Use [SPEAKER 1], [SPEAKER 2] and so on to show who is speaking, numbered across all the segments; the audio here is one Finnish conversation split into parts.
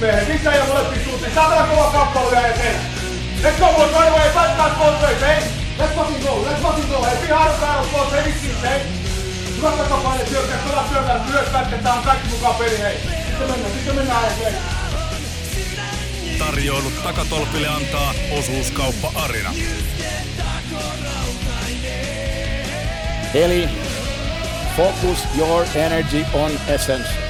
[SPEAKER 1] Mehän sisään ja molempiin suuntiin. Saatana kova kappale vielä eteen. Let's go boys, right away. Fight that ways, hey. Let's fucking go, let's fucking go. Hey, be hard battle boys, hey, vitsi, hey. Hyvä takapaine, syökkää, pelaa syökkää, myös pätketään kaikki mukaan peli, hei. Sitten mennään, sitten mennään eteen.
[SPEAKER 2] Tarjoilut takatolpille antaa osuuskauppa Arina.
[SPEAKER 3] Eli focus your energy on essence.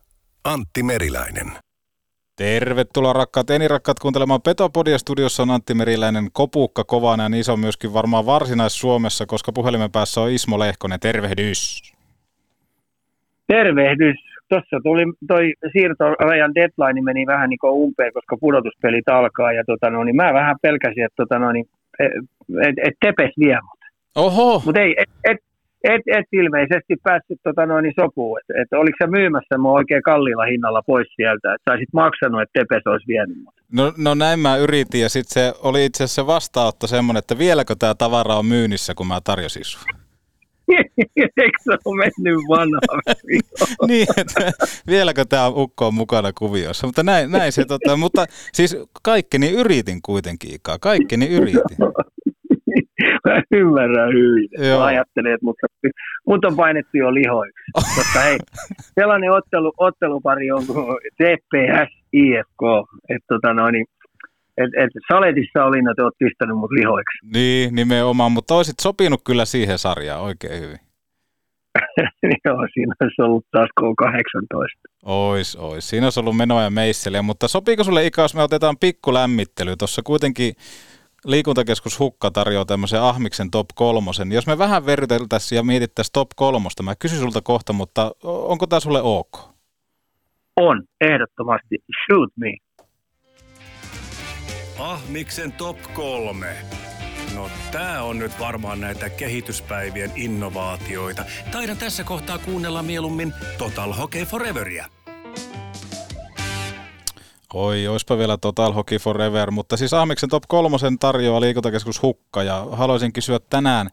[SPEAKER 2] Antti Meriläinen.
[SPEAKER 4] Tervetuloa rakkaat enirakkaat kuuntelemaan Petopodia. Studiossa on Antti Meriläinen kopukka kovana ja niin se on myöskin varmaan varsinais-Suomessa, koska puhelimen päässä on Ismo Lehkonen. Tervehdys.
[SPEAKER 5] Tervehdys. Tuossa tuli toi siirtorajan deadline meni vähän niin kuin umpeen, koska pudotuspelit alkaa ja tota, no, niin mä vähän pelkäsin, että tota, no, niin, et, et, et tepes vie mut.
[SPEAKER 4] Oho,
[SPEAKER 5] Mutta ei, et, et, et, et ilmeisesti päässyt tota, no, niin sopuun. Että et, oliko sä myymässä mua oikein kalliilla hinnalla pois sieltä, että saisit maksanut, että tepes olisi vienyt mut.
[SPEAKER 4] no, no näin mä yritin ja sitten se oli itse asiassa vastaanotto semmoinen, että vieläkö tämä tavara on myynnissä, kun mä tarjosin sun.
[SPEAKER 5] Eikö se ole mennyt vanha?
[SPEAKER 4] niin, että vieläkö tämä ukko on mukana kuviossa, mutta näin, näin se, tota, mutta siis kaikkeni yritin kuitenkin, Ika, kaikkeni yritin.
[SPEAKER 5] Mä ymmärrän hyvin.
[SPEAKER 4] Joo.
[SPEAKER 5] Mä ajattelin, että mut, mut on painettu jo lihoiksi. Koska hei, sellainen ottelu, ottelupari on kuin TPS IFK. Että tota noin, niin, et, et Saletissa oli, että oot pistänyt mut lihoiksi.
[SPEAKER 4] Niin, nimenomaan, mutta olisit sopinut kyllä siihen sarjaan oikein hyvin.
[SPEAKER 5] Joo, siinä olisi ollut taas K18.
[SPEAKER 4] Ois, ois. Siinä olisi ollut menoa ja meisseliä, mutta sopiiko sulle Ika, jos me otetaan pikku lämmittely? Tuossa kuitenkin liikuntakeskus Hukka tarjoaa tämmöisen Ahmiksen top kolmosen. Jos me vähän verryteltäisiin ja mietittäisiin top kolmosta, mä kysyn sulta kohta, mutta onko tämä sulle ok?
[SPEAKER 5] On, ehdottomasti. Shoot me.
[SPEAKER 2] Ahmiksen top kolme. No tää on nyt varmaan näitä kehityspäivien innovaatioita. Taidan tässä kohtaa kuunnella mieluummin Total Hockey Foreveria.
[SPEAKER 4] Oi, oispa vielä Total Hockey Forever, mutta siis Ahmiksen top kolmosen tarjoaa liikuntakeskus Hukka ja haluaisin kysyä tänään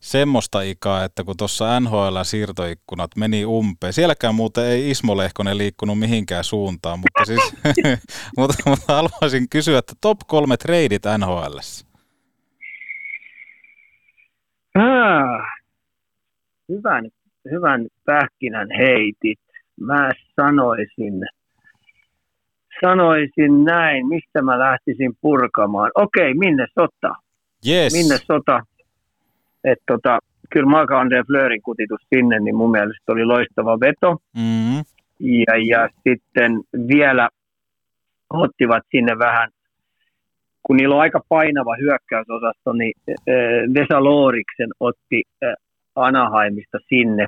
[SPEAKER 4] semmoista ikaa, että kun tuossa NHL-siirtoikkunat meni umpeen, sielläkään muuten ei Ismo Lehkonen liikkunut mihinkään suuntaan, mutta siis mutta, mutta haluaisin kysyä, että top kolme treidit NHL.
[SPEAKER 5] Ah, hyvän, hyvän pähkinän heitit. Mä sanoisin, sanoisin näin, mistä mä lähtisin purkamaan. Okei, minne sota?
[SPEAKER 4] Yes.
[SPEAKER 5] Minne sota? Et tota, kyllä Marc-André Fleurin kutitus sinne, niin mun mielestä oli loistava veto.
[SPEAKER 4] Mm-hmm.
[SPEAKER 5] Ja, ja sitten vielä ottivat sinne vähän, kun niillä on aika painava hyökkäysosasto, niin äh, Vesa Looriksen otti äh, Anaheimista sinne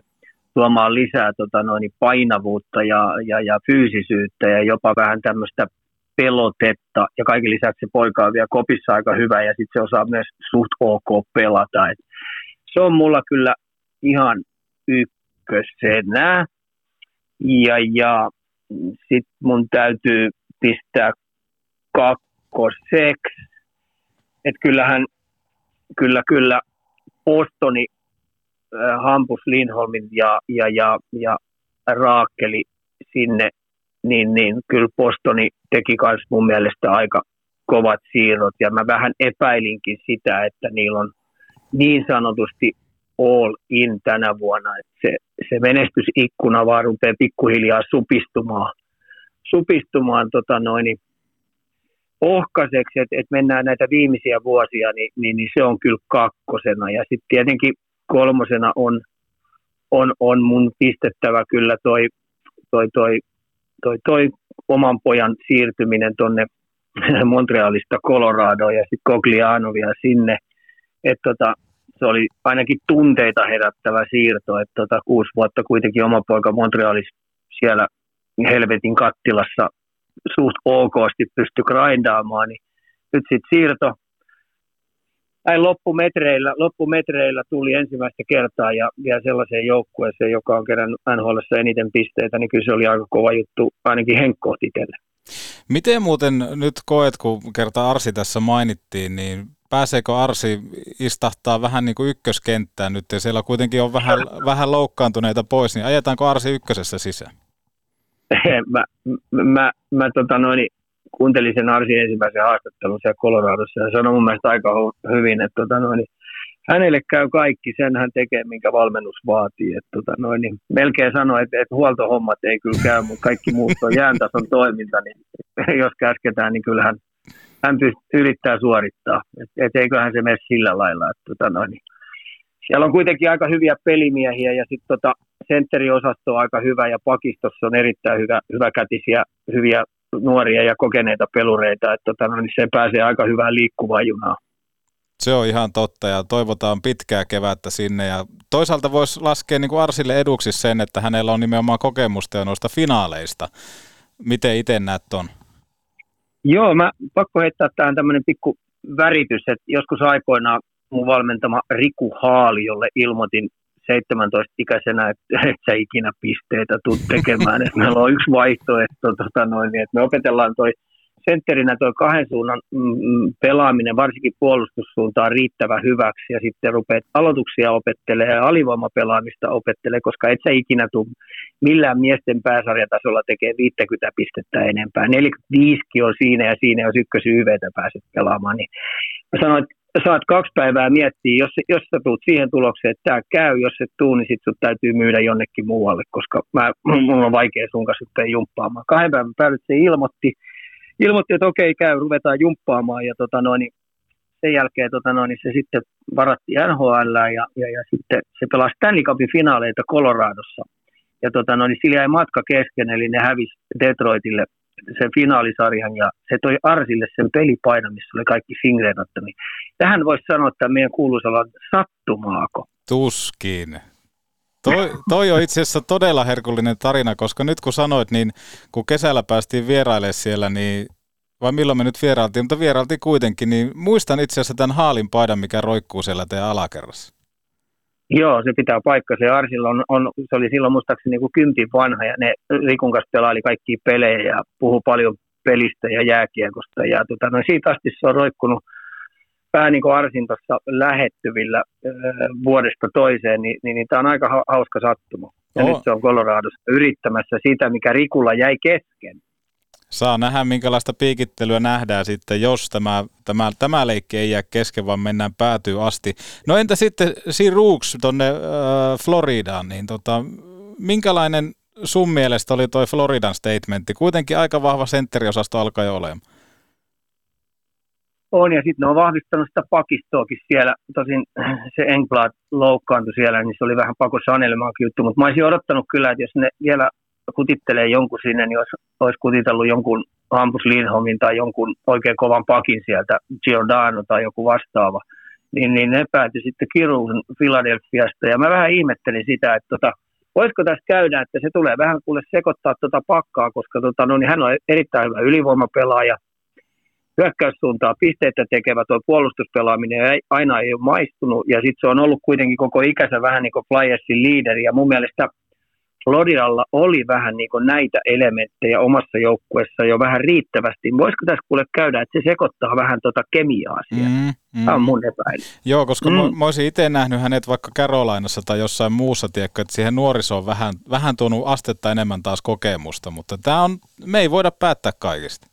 [SPEAKER 5] tuomaan lisää tota, noin, painavuutta ja, ja, ja fyysisyyttä ja jopa vähän tämmöistä pelotetta. Ja kaiken lisäksi se poika on vielä kopissa aika hyvä ja sitten se osaa myös suht ok pelata. Et se on mulla kyllä ihan ykkösenä. Ja, ja sitten mun täytyy pistää kakkoseksi. Että kyllähän, kyllä, kyllä Bostoni äh, Hampus Lindholmin ja, ja, ja, ja Raakkeli sinne, niin, niin kyllä Bostoni teki myös mun mielestä aika kovat siirrot. Ja mä vähän epäilinkin sitä, että niillä on niin sanotusti all in tänä vuonna, että se, se menestysikkuna vaan rupeaa pikkuhiljaa supistumaan, supistumaan tota noin, ohkaiseksi, että, että mennään näitä viimeisiä vuosia, niin, niin, niin se on kyllä kakkosena. Ja sitten tietenkin kolmosena on, on, on mun pistettävä kyllä toi, toi, toi, toi, toi oman pojan siirtyminen tuonne Montrealista Coloradoon ja sitten Cogliano vielä sinne. Et tota, se oli ainakin tunteita herättävä siirto, että tota, kuusi vuotta kuitenkin oma poika Montrealissa siellä helvetin kattilassa suht okosti pysty grindaamaan, niin nyt sitten siirto näin loppumetreillä, loppumetreillä tuli ensimmäistä kertaa ja vielä sellaiseen joukkueeseen, joka on kerännyt NHL eniten pisteitä, niin kyllä se oli aika kova juttu ainakin Henkko
[SPEAKER 4] Miten muuten nyt koet, kun kerta Arsi tässä mainittiin, niin pääseekö Arsi istahtaa vähän niin kuin ykköskenttään nyt ja siellä kuitenkin on vähän, vähän loukkaantuneita pois, niin ajetaanko Arsi ykkösessä sisään?
[SPEAKER 5] mä, mä, mä tota noin, kuuntelin sen Arsin ensimmäisen haastattelun siellä Coloradossa ja sanoi mun mielestä aika hyvin, että tota noin, hänelle käy kaikki, sen hän tekee, minkä valmennus vaatii. Että tota noin, niin melkein sanoi, että, että huoltohommat ei kyllä käy, mutta kaikki muut on jääntason toiminta, niin jos käsketään, niin kyllähän hän pystyy, yrittää suorittaa. Et, et eiköhän se mene sillä lailla. Että tota noin, niin. Siellä on kuitenkin aika hyviä pelimiehiä ja sitten tota, sentteriosasto on aika hyvä ja pakistossa on erittäin hyvä, hyväkätisiä, hyviä nuoria ja kokeneita pelureita, että tota, no, niin se pääsee aika hyvään liikkuvaan junaan.
[SPEAKER 4] Se on ihan totta ja toivotaan pitkää kevättä sinne ja toisaalta voisi laskea niin kuin Arsille eduksi sen, että hänellä on nimenomaan kokemusta jo noista finaaleista. Miten itse näet ton?
[SPEAKER 5] Joo, mä pakko heittää tähän tämmöinen pikku väritys, että joskus aikoinaan mun valmentama Riku Haali, jolle ilmoitin 17-ikäisenä, että et sä ikinä pisteitä tuu tekemään. Et meillä on yksi vaihtoehto, tota noin, niin että me opetellaan toi sentterinä tuo kahden suunnan mm, mm, pelaaminen, varsinkin puolustussuuntaan riittävän hyväksi ja sitten rupeat aloituksia opettelee ja alivoimapelaamista opettelee, koska et sä ikinä tule millään miesten pääsarjatasolla tekee 50 pistettä enempää. 45 on siinä ja siinä, jos ykkös YVtä pääset pelaamaan. Niin mä sanoin, että saat kaksi päivää miettiä, jos, jos sä tulet siihen tulokseen, että tämä käy, jos et tuu, niin sitten täytyy myydä jonnekin muualle, koska mä, mulla on vaikea sun kanssa jumppaamaan. Kahden päivän päälle se ilmoitti, ilmoitti, että okei, käy, ruvetaan jumppaamaan, ja tota noin, sen jälkeen tota noin, se sitten varatti NHL, ja, ja, ja sitten se pelasi Stanley Cupin finaaleita Coloradossa, ja tota noin, sillä jäi matka kesken, eli ne hävisi Detroitille sen finaalisarjan ja se toi Arsille sen pelipainon, missä oli kaikki fingreerattomia. Tähän voisi sanoa, että meidän kuuluisi olla sattumaako.
[SPEAKER 4] Tuskin. Toi, toi on itse asiassa todella herkullinen tarina, koska nyt kun sanoit, niin kun kesällä päästiin vierailemaan siellä, niin vai milloin me nyt vierailtiin, mutta vierailtiin kuitenkin, niin muistan itse asiassa tämän haalin paidan, mikä roikkuu siellä teidän alakerrassa.
[SPEAKER 5] Joo, se pitää paikka. Se Arsilla on, on, se oli silloin muistaakseni niin kympin vanha ja ne Rikun kanssa pelaili kaikki pelejä ja puhu paljon pelistä ja jääkiekosta. Ja tota, no siitä asti se on roikkunut vähän niin kuin Arsin tuossa lähettyvillä äh, vuodesta toiseen, niin, niin, niin tämä on aika hauska sattuma. Ja oh. nyt se on Coloradossa yrittämässä sitä, mikä Rikulla jäi kesken.
[SPEAKER 4] Saa nähdä, minkälaista piikittelyä nähdään sitten, jos tämä, tämä, tämä leikki ei jää kesken, vaan mennään päätyy asti. No entä sitten si Rooks tuonne äh, Floridaan, niin tota, minkälainen sun mielestä oli toi Floridan statementti? Kuitenkin aika vahva sentteriosasto alkaa jo olemaan.
[SPEAKER 5] On, ja sitten ne on vahvistanut sitä pakistoakin siellä. Tosin se Engblad loukkaantui siellä, niin se oli vähän pako sanelemaankin juttu, mutta mä olisin odottanut kyllä, että jos ne vielä kutittelee jonkun sinne, niin olisi, olisi kutitellut jonkun Hampus Lindholmin tai jonkun oikein kovan pakin sieltä, Giordano tai joku vastaava. Niin, niin ne päätyi sitten Kiruun Philadelphiasta. Ja mä vähän ihmettelin sitä, että tota, voisiko tässä käydä, että se tulee vähän kuule sekoittaa tuota pakkaa, koska tota, no, niin hän on erittäin hyvä ylivoimapelaaja, hyökkäyssuuntaa pisteitä tekevä tuo puolustuspelaaminen ei, aina ei ole maistunut, ja sitten se on ollut kuitenkin koko ikänsä vähän niin kuin Flyersin liideri, ja mun mielestä Floridalla oli vähän niin kuin näitä elementtejä omassa joukkueessa jo vähän riittävästi. Voisiko tässä kuule käydä, että se sekoittaa vähän tuota kemiaa siellä? Mm, mm. Tämä on mun epäily.
[SPEAKER 4] Joo, koska mm. mä, mä olisin itse nähnyt hänet vaikka Carolinaissa tai jossain muussa, tiedätkö, että siihen nuorisoon vähän, vähän tuonut astetta enemmän taas kokemusta, mutta tämä on, me ei voida päättää kaikista.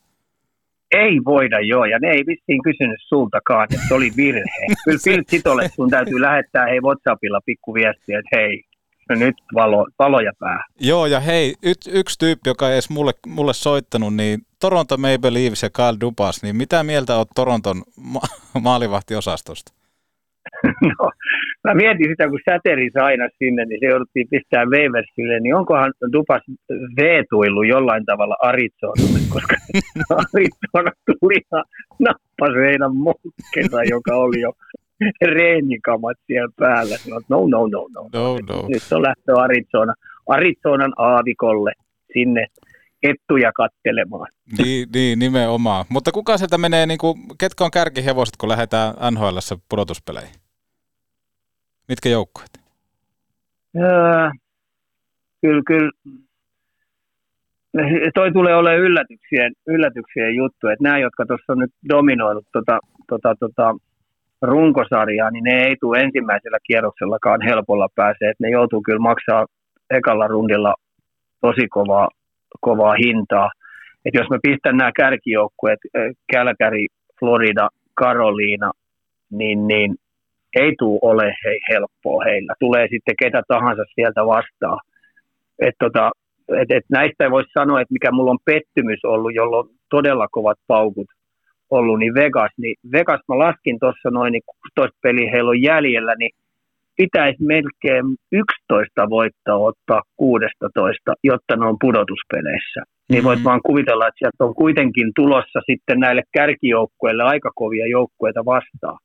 [SPEAKER 5] Ei voida, joo, ja ne ei vissiin kysynyt sultakaan, että se oli virhe. Kyllä Phil Sitolle sun täytyy lähettää hei WhatsAppilla pikku viestiä, että hei, nyt valo, valoja päähän.
[SPEAKER 4] Joo, ja hei, y- yksi tyyppi, joka ei edes mulle, mulle soittanut, niin Toronto Maple Leafs ja Kyle Dubas, niin mitä mieltä olet Toronton ma- maalivahtiosastosta?
[SPEAKER 5] No, mä mietin sitä, kun säteri aina sinne, niin se jouduttiin pistää Waversille, niin onkohan Dupas veetuillut jollain tavalla Arizonalle, koska Arizona tuli ja nappasi heidän mokkensa, joka oli jo reenikamat siellä päällä. Sanoin, no, no, no, no.
[SPEAKER 4] No, no.
[SPEAKER 5] Nyt on lähtö Arizona, Arizonan aavikolle sinne kettuja kattelemaan.
[SPEAKER 4] Niin, niin, nimenomaan. Mutta kuka sieltä menee, niin kuin, ketkä on kärkihevoset, kun lähdetään nhl pudotuspeleihin? Mitkä joukkueet?
[SPEAKER 5] Öö, kyllä, kyllä. Toi tulee olemaan yllätyksien, yllätyksien juttu, että nämä, jotka tuossa on nyt dominoinut tota, tota, tota, runkosarjaa, niin ne ei tule ensimmäisellä kierroksellakaan helpolla pääsee, että ne joutuu kyllä maksaa ekalla rundilla tosi kovaa, kovaa hintaa. Et jos mä pistän nämä kärkijoukkueet, Kälkäri, Florida, Karoliina, niin, niin ei tule ole hei, helppoa heillä. Tulee sitten ketä tahansa sieltä vastaan. Et tota, et, et näistä ei voisi sanoa, että mikä mulla on pettymys ollut, jolla on todella kovat paukut ollut, niin Vegas. Niin Vegas mä laskin tuossa noin niin 16 peliä heillä on jäljellä, niin pitäisi melkein 11 voittaa ottaa 16, jotta ne on pudotuspeleissä. Niin mm-hmm. voit vaan kuvitella, että sieltä on kuitenkin tulossa sitten näille kärkijoukkueille aika kovia joukkueita vastaan.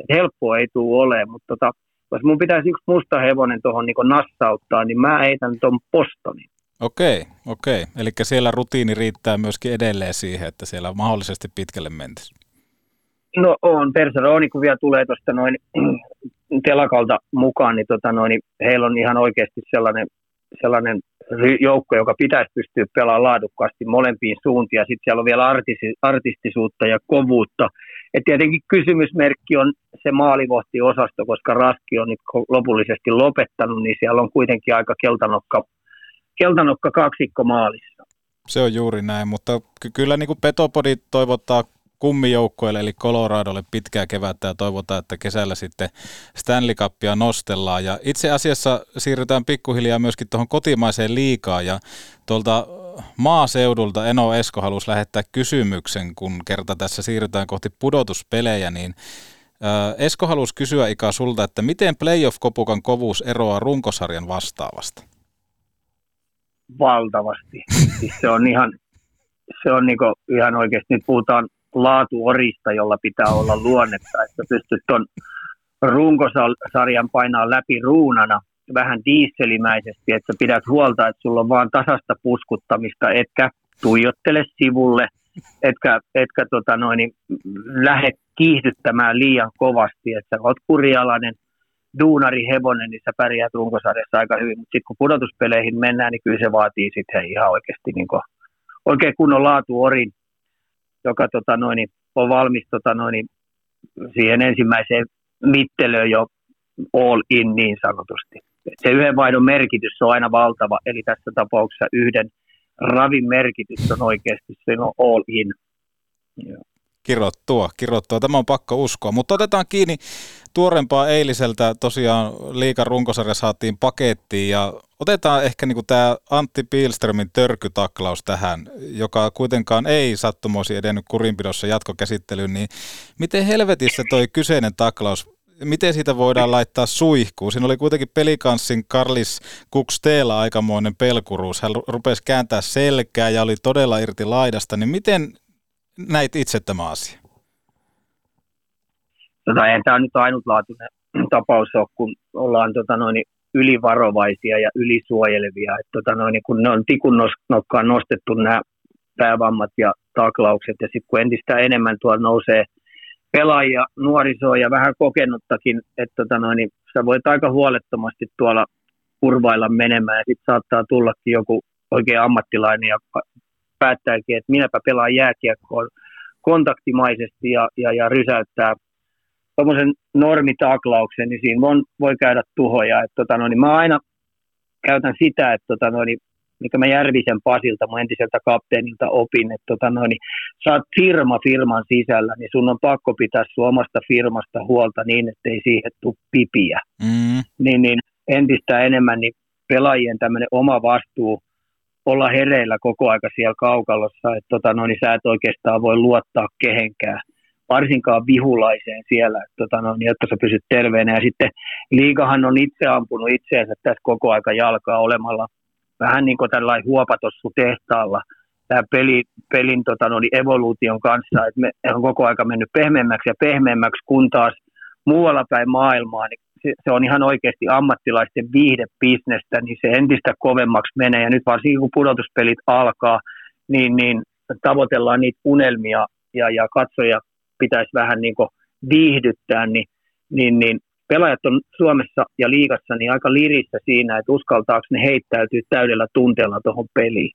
[SPEAKER 5] Et helppoa ei tule olemaan, mutta tota, jos mun pitäisi yksi musta hevonen tuohon niin nassauttaa, niin mä heitän tuon Bostonin.
[SPEAKER 4] Okei, okei. Eli siellä rutiini riittää myöskin edelleen siihen, että siellä mahdollisesti pitkälle mentäisi.
[SPEAKER 5] No on, Perserooni kun vielä tulee tuosta noin telakalta mukaan, niin, tota noin, niin heillä on ihan oikeasti sellainen, sellainen joukko, joka pitäisi pystyä pelaamaan laadukkaasti molempiin suuntiin. Sitten siellä on vielä artisti, artistisuutta ja kovuutta. Et tietenkin kysymysmerkki on se maalivohtiosasto, koska Raski on nyt lopullisesti lopettanut, niin siellä on kuitenkin aika keltanokka, keltanokka kaksikko maalissa.
[SPEAKER 4] Se on juuri näin, mutta ky- kyllä niin kuin Petopodi toivottaa kummijoukkoille eli Coloradolle pitkää kevättä ja toivotaan, että kesällä sitten Stanley Cupia nostellaan. Ja itse asiassa siirrytään pikkuhiljaa myöskin tuohon kotimaiseen liikaan ja tuolta maaseudulta Eno Esko halusi lähettää kysymyksen, kun kerta tässä siirrytään kohti pudotuspelejä, niin Esko halusi kysyä Ika sulta, että miten playoff-kopukan kovuus eroaa runkosarjan vastaavasta?
[SPEAKER 5] Valtavasti. Siis se on ihan, se on niinku ihan oikeasti, nyt puhutaan laatuorista, jolla pitää olla luonnetta, että pystyt tuon runkosarjan painaa läpi ruunana vähän diisselimäisesti, että pidät huolta, että sulla on vaan tasasta puskuttamista, etkä tuijottele sivulle, etkä, etkä tota noin, lähde kiihdyttämään liian kovasti, että oot kurialainen duunari hevonen, niin sä pärjäät runkosarjassa aika hyvin, mutta sitten kun pudotuspeleihin mennään, niin kyllä se vaatii sitten ihan oikeasti niin oikein kunnon laatuorin joka tota noin, on valmis tota noin, siihen ensimmäiseen mittelöön jo all in niin sanotusti. Se yhden vaihdon merkitys on aina valtava, eli tässä tapauksessa yhden ravin merkitys on oikeasti se on all in.
[SPEAKER 4] Kirottua, kirottua. Tämä on pakko uskoa. Mutta otetaan kiinni tuorempaa eiliseltä. Tosiaan liikan runkosarja saatiin pakettiin ja otetaan ehkä niinku tämä Antti Pilströmin törkytaklaus tähän, joka kuitenkaan ei sattumoisi edennyt kurinpidossa jatkokäsittelyyn. Niin miten helvetissä toi kyseinen taklaus miten siitä voidaan laittaa suihkuun? Siinä oli kuitenkin pelikanssin Karlis Kuksteella aikamoinen pelkuruus. Hän rupesi kääntää selkää ja oli todella irti laidasta. Niin miten näit itse tämä asia?
[SPEAKER 5] Tota, ei tämä nyt ainutlaatuinen tapaus ole, kun ollaan tota, noin, ylivarovaisia ja ylisuojelevia. Et, tota, noin, kun ne on tikun nokkaan nostettu nämä päävammat ja taklaukset, ja sitten kun entistä enemmän tuolla nousee pelaajia, nuorisoa ja vähän kokenuttakin, että tota, noin, sä voit aika huolettomasti tuolla kurvailla menemään, ja sitten saattaa tullakin joku oikein ammattilainen ja päättääkin, että minäpä pelaan jääkiekkoon kontaktimaisesti ja, ja, ja rysäyttää tuommoisen normitaklauksen, niin siinä voi, voi käydä tuhoja. Et, tota, no, niin mä aina käytän sitä, että tota, no, niin, mikä mä Järvisen Pasilta, mun entiseltä kapteenilta opin, että tota, no, niin, sä oot firma firman sisällä, niin sun on pakko pitää sun omasta firmasta huolta niin, ettei siihen tule pipiä. Mm. Niin, niin entistä enemmän niin pelaajien tämmöinen oma vastuu olla hereillä koko aika siellä kaukalossa, että tota, no, niin sä et oikeastaan voi luottaa kehenkään, varsinkaan vihulaiseen siellä, tota, no, niin, jotta sä pysyt terveenä. Ja sitten liikahan on itse ampunut itseensä tässä koko aika jalkaa olemalla vähän niin kuin tällainen huopatossu tehtaalla tämä peli, pelin tota, no, niin evoluution kanssa, että me on koko aika mennyt pehmeämmäksi ja pehmeämmäksi, kun taas muualla päin maailmaa, niin se, se on ihan oikeasti ammattilaisten viihdebisnestä, niin se entistä kovemmaksi menee. Ja nyt varsinkin kun pudotuspelit alkaa, niin, niin tavoitellaan niitä unelmia ja, ja katsoja pitäisi vähän niin viihdyttää, niin, niin, niin pelaajat on Suomessa ja liigassa niin aika lirissä siinä, että uskaltaako ne heittäytyä täydellä tunteella tuohon peliin.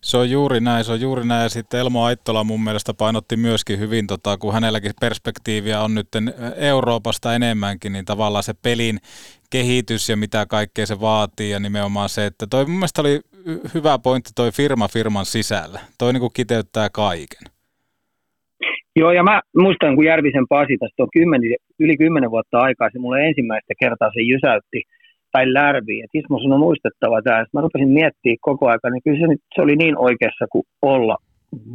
[SPEAKER 4] Se on juuri näin, se on juuri näin. Ja sitten Elmo Aittola mun mielestä painotti myöskin hyvin, tota, kun hänelläkin perspektiiviä on nyt Euroopasta enemmänkin, niin tavallaan se pelin kehitys ja mitä kaikkea se vaatii ja nimenomaan se, että toi mun mielestä oli hyvä pointti toi firma firman sisällä. Toi niin kuin kiteyttää kaiken.
[SPEAKER 5] Joo, ja mä muistan, kun Järvisen Pasi tästä on kymmeni, yli kymmenen vuotta aikaa, se mulle ensimmäistä kertaa se jysäytti – tai lärviin. Et Ismo on muistettava tämä. Mä rupesin miettimään koko ajan, niin kyllä se, nyt, se oli niin oikeassa kuin olla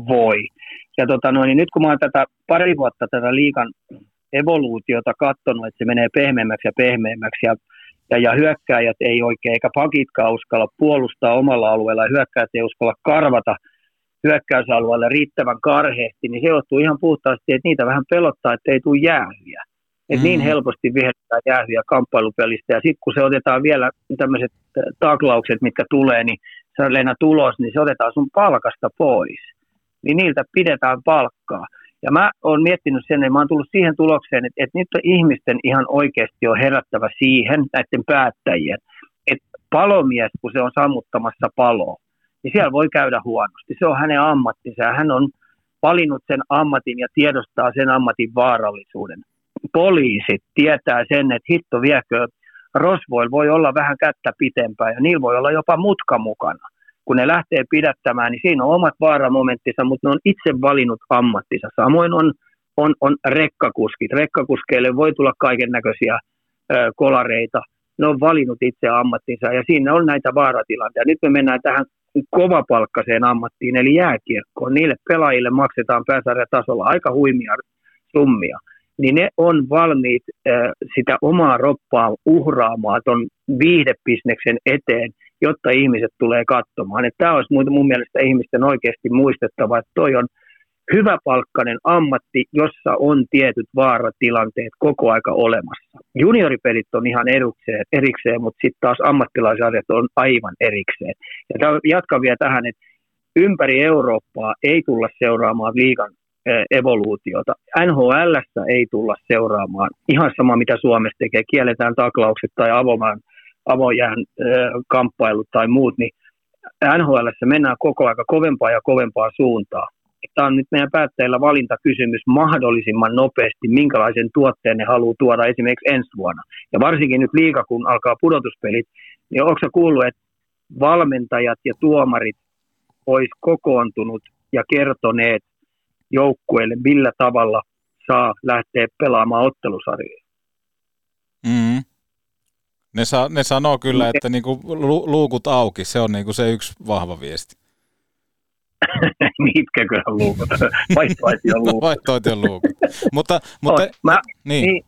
[SPEAKER 5] voi. Ja tota noin, niin nyt kun mä oon tätä pari vuotta tätä liikan evoluutiota katsonut, että se menee pehmeämmäksi ja pehmeämmäksi ja, ja, ja hyökkääjät ei oikein, eikä pakitkaan uskalla puolustaa omalla alueella ja hyökkäjät ei uskalla karvata hyökkäysalueelle riittävän karheasti, niin se johtuu ihan puhtaasti, että niitä vähän pelottaa, että ei tule jäähyjä. Et mm. niin helposti vihetään jäähyjä kamppailupelistä. Ja sitten kun se otetaan vielä tämmöiset äh, taklaukset, mitkä tulee, niin se on Leena tulos, niin se otetaan sun palkasta pois. Niin niiltä pidetään palkkaa. Ja mä oon miettinyt sen, että mä oon tullut siihen tulokseen, että, että nyt on ihmisten ihan oikeasti on herättävä siihen, näiden päättäjien, että palomies, kun se on sammuttamassa paloa, niin siellä voi käydä huonosti. Se on hänen ammattinsa hän on valinnut sen ammatin ja tiedostaa sen ammatin vaarallisuuden poliisit tietää sen, että hitto viekö, rosvoilla voi olla vähän kättä pitempään ja niillä voi olla jopa mutka mukana. Kun ne lähtee pidättämään, niin siinä on omat vaaramomenttinsa, mutta ne on itse valinnut ammattinsa. Samoin on, on, on rekkakuskit. Rekkakuskeille voi tulla kaiken näköisiä kolareita. Ne on valinnut itse ammattinsa ja siinä on näitä vaaratilanteita. Nyt me mennään tähän kovapalkkaiseen ammattiin, eli jääkiekkoon. Niille pelaajille maksetaan pääsarjatasolla aika huimia summia niin ne on valmiit äh, sitä omaa roppaa uhraamaan tuon viihdebisneksen eteen, jotta ihmiset tulee katsomaan. Tämä olisi mun mielestä ihmisten oikeasti muistettava, että toi on hyvä palkkainen ammatti, jossa on tietyt vaaratilanteet koko aika olemassa. Junioripelit on ihan erikseen, erikseen mutta sitten taas ammattilaisarjat on aivan erikseen. Ja jatkan vielä tähän, että ympäri Eurooppaa ei tulla seuraamaan liigan evoluutiota. NHL ei tulla seuraamaan. Ihan sama, mitä Suomessa tekee, kielletään taklaukset tai avomaan, avojään kamppailut tai muut, niin NHL mennään koko aika kovempaa ja kovempaa suuntaa. Tämä on nyt meidän päättäjillä valintakysymys mahdollisimman nopeasti, minkälaisen tuotteen ne haluaa tuoda esimerkiksi ensi vuonna. Ja varsinkin nyt liika, kun alkaa pudotuspelit, niin onko kuullut, että valmentajat ja tuomarit olisi kokoontunut ja kertoneet joukkueelle, millä tavalla saa lähteä pelaamaan ottelusarjoja.
[SPEAKER 4] Mm. Ne, sa- ne sanoo kyllä, että niinku lu- luukut auki, se on niinku se yksi vahva viesti.
[SPEAKER 5] Mitkäkö luukut? Vaihtoehtoja luukut.
[SPEAKER 4] Vaihtoehtoja luukut. mutta, mutta
[SPEAKER 5] mä,
[SPEAKER 4] niin. niin.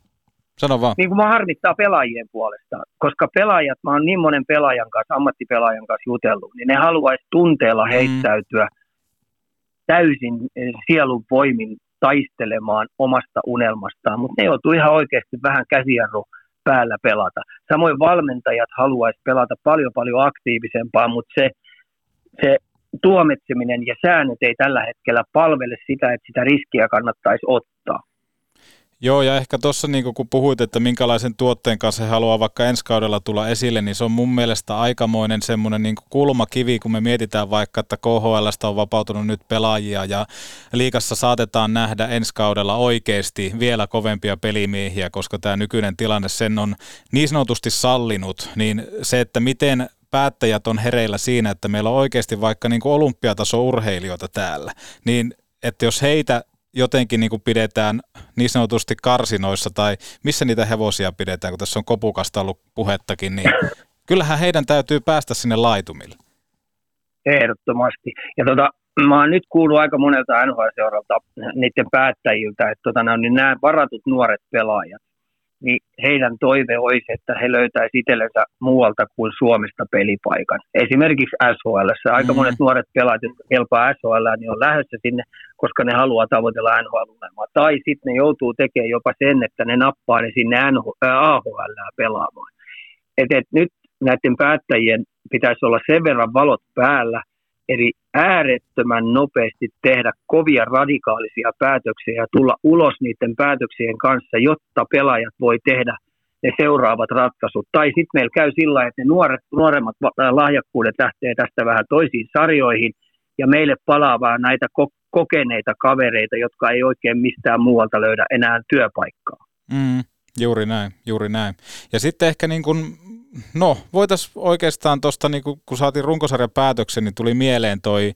[SPEAKER 4] Sano vaan.
[SPEAKER 5] Niin kuin mä harmittaa pelaajien puolesta, koska pelaajat, mä oon niin monen pelaajan kanssa, ammattipelaajan kanssa jutellut, niin ne haluaisi tunteella mm. heittäytyä mm täysin eh, sielun voimin taistelemaan omasta unelmastaan, mutta ne joutuu ihan oikeasti vähän käsijarru päällä pelata. Samoin valmentajat haluaisivat pelata paljon paljon aktiivisempaa, mutta se, se tuomitseminen ja säännöt ei tällä hetkellä palvele sitä, että sitä riskiä kannattaisi ottaa.
[SPEAKER 4] Joo, ja ehkä tuossa niin kun puhuit, että minkälaisen tuotteen kanssa he haluaa vaikka ensi kaudella tulla esille, niin se on mun mielestä aikamoinen semmoinen niin kulmakivi, kun me mietitään vaikka, että KHLstä on vapautunut nyt pelaajia ja liikassa saatetaan nähdä ensi kaudella oikeasti vielä kovempia pelimiehiä, koska tämä nykyinen tilanne sen on niin sanotusti sallinut, niin se, että miten päättäjät on hereillä siinä, että meillä on oikeasti vaikka niin olympiataso urheilijoita täällä, niin että jos heitä jotenkin niin kuin pidetään niin sanotusti karsinoissa tai missä niitä hevosia pidetään, kun tässä on kopukasta ollut puhettakin, niin kyllähän heidän täytyy päästä sinne laitumille.
[SPEAKER 5] Ehdottomasti. Ja tota, mä oon nyt kuullut aika monelta NHL-seuralta niiden päättäjiltä, että tota, niin nämä varatut nuoret pelaajat, niin heidän toive olisi, että he löytäisivät itsellensä muualta kuin Suomesta pelipaikan. Esimerkiksi SHL. Aika mm. monet nuoret pelaajat, jotka kelpaa SHL, niin on lähdössä sinne, koska ne haluaa tavoitella nhl Tai sitten ne joutuu tekemään jopa sen, että ne nappaa ne sinne AHL pelaamaan. Et, et nyt näiden päättäjien pitäisi olla sen verran valot päällä – Eli äärettömän nopeasti tehdä kovia radikaalisia päätöksiä ja tulla ulos niiden päätöksien kanssa, jotta pelaajat voi tehdä ne seuraavat ratkaisut. Tai sitten meillä käy sillä että ne nuoret, nuoremmat lahjakkuudet lähtee tästä vähän toisiin sarjoihin ja meille palaa näitä kokeneita kavereita, jotka ei oikein mistään muualta löydä enää työpaikkaa.
[SPEAKER 4] Mm, juuri näin, juuri näin. Ja sitten ehkä niin kuin no voitaisiin oikeastaan tuosta, niin kun saatiin runkosarjan päätöksen, niin tuli mieleen toi,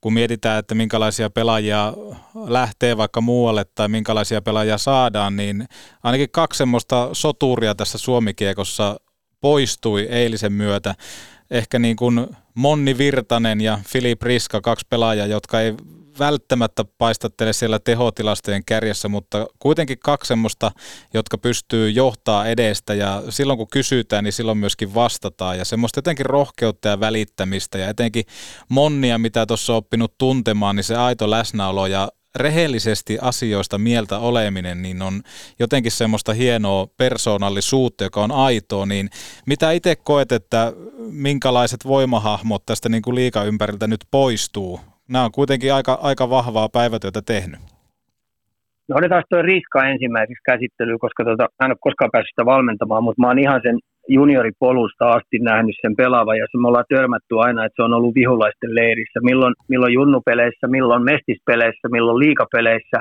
[SPEAKER 4] kun mietitään, että minkälaisia pelaajia lähtee vaikka muualle tai minkälaisia pelaajia saadaan, niin ainakin kaksi semmoista soturia tässä Suomikiekossa poistui eilisen myötä. Ehkä niin kuin Monni Virtanen ja Filip Riska, kaksi pelaajaa, jotka ei välttämättä paistattele siellä tehotilastojen kärjessä, mutta kuitenkin kaksi semmoista, jotka pystyy johtaa edestä. Ja silloin kun kysytään, niin silloin myöskin vastataan. Ja semmoista jotenkin rohkeutta ja välittämistä ja etenkin monnia, mitä tuossa on oppinut tuntemaan, niin se aito läsnäolo ja rehellisesti asioista mieltä oleminen, niin on jotenkin semmoista hienoa persoonallisuutta, joka on aitoa, niin mitä itse koet, että minkälaiset voimahahmot tästä niin kuin liika ympäriltä nyt poistuu nämä on kuitenkin aika, aika vahvaa päivätyötä tehnyt.
[SPEAKER 5] No otetaan tuo Riska ensimmäiseksi käsittelyyn, koska tota, mä en ole koskaan päässyt sitä valmentamaan, mutta mä oon ihan sen junioripolusta asti nähnyt sen pelaavan ja se me ollaan törmätty aina, että se on ollut vihulaisten leirissä, milloin, milloin junnupeleissä, milloin mestispeleissä, milloin liikapeleissä.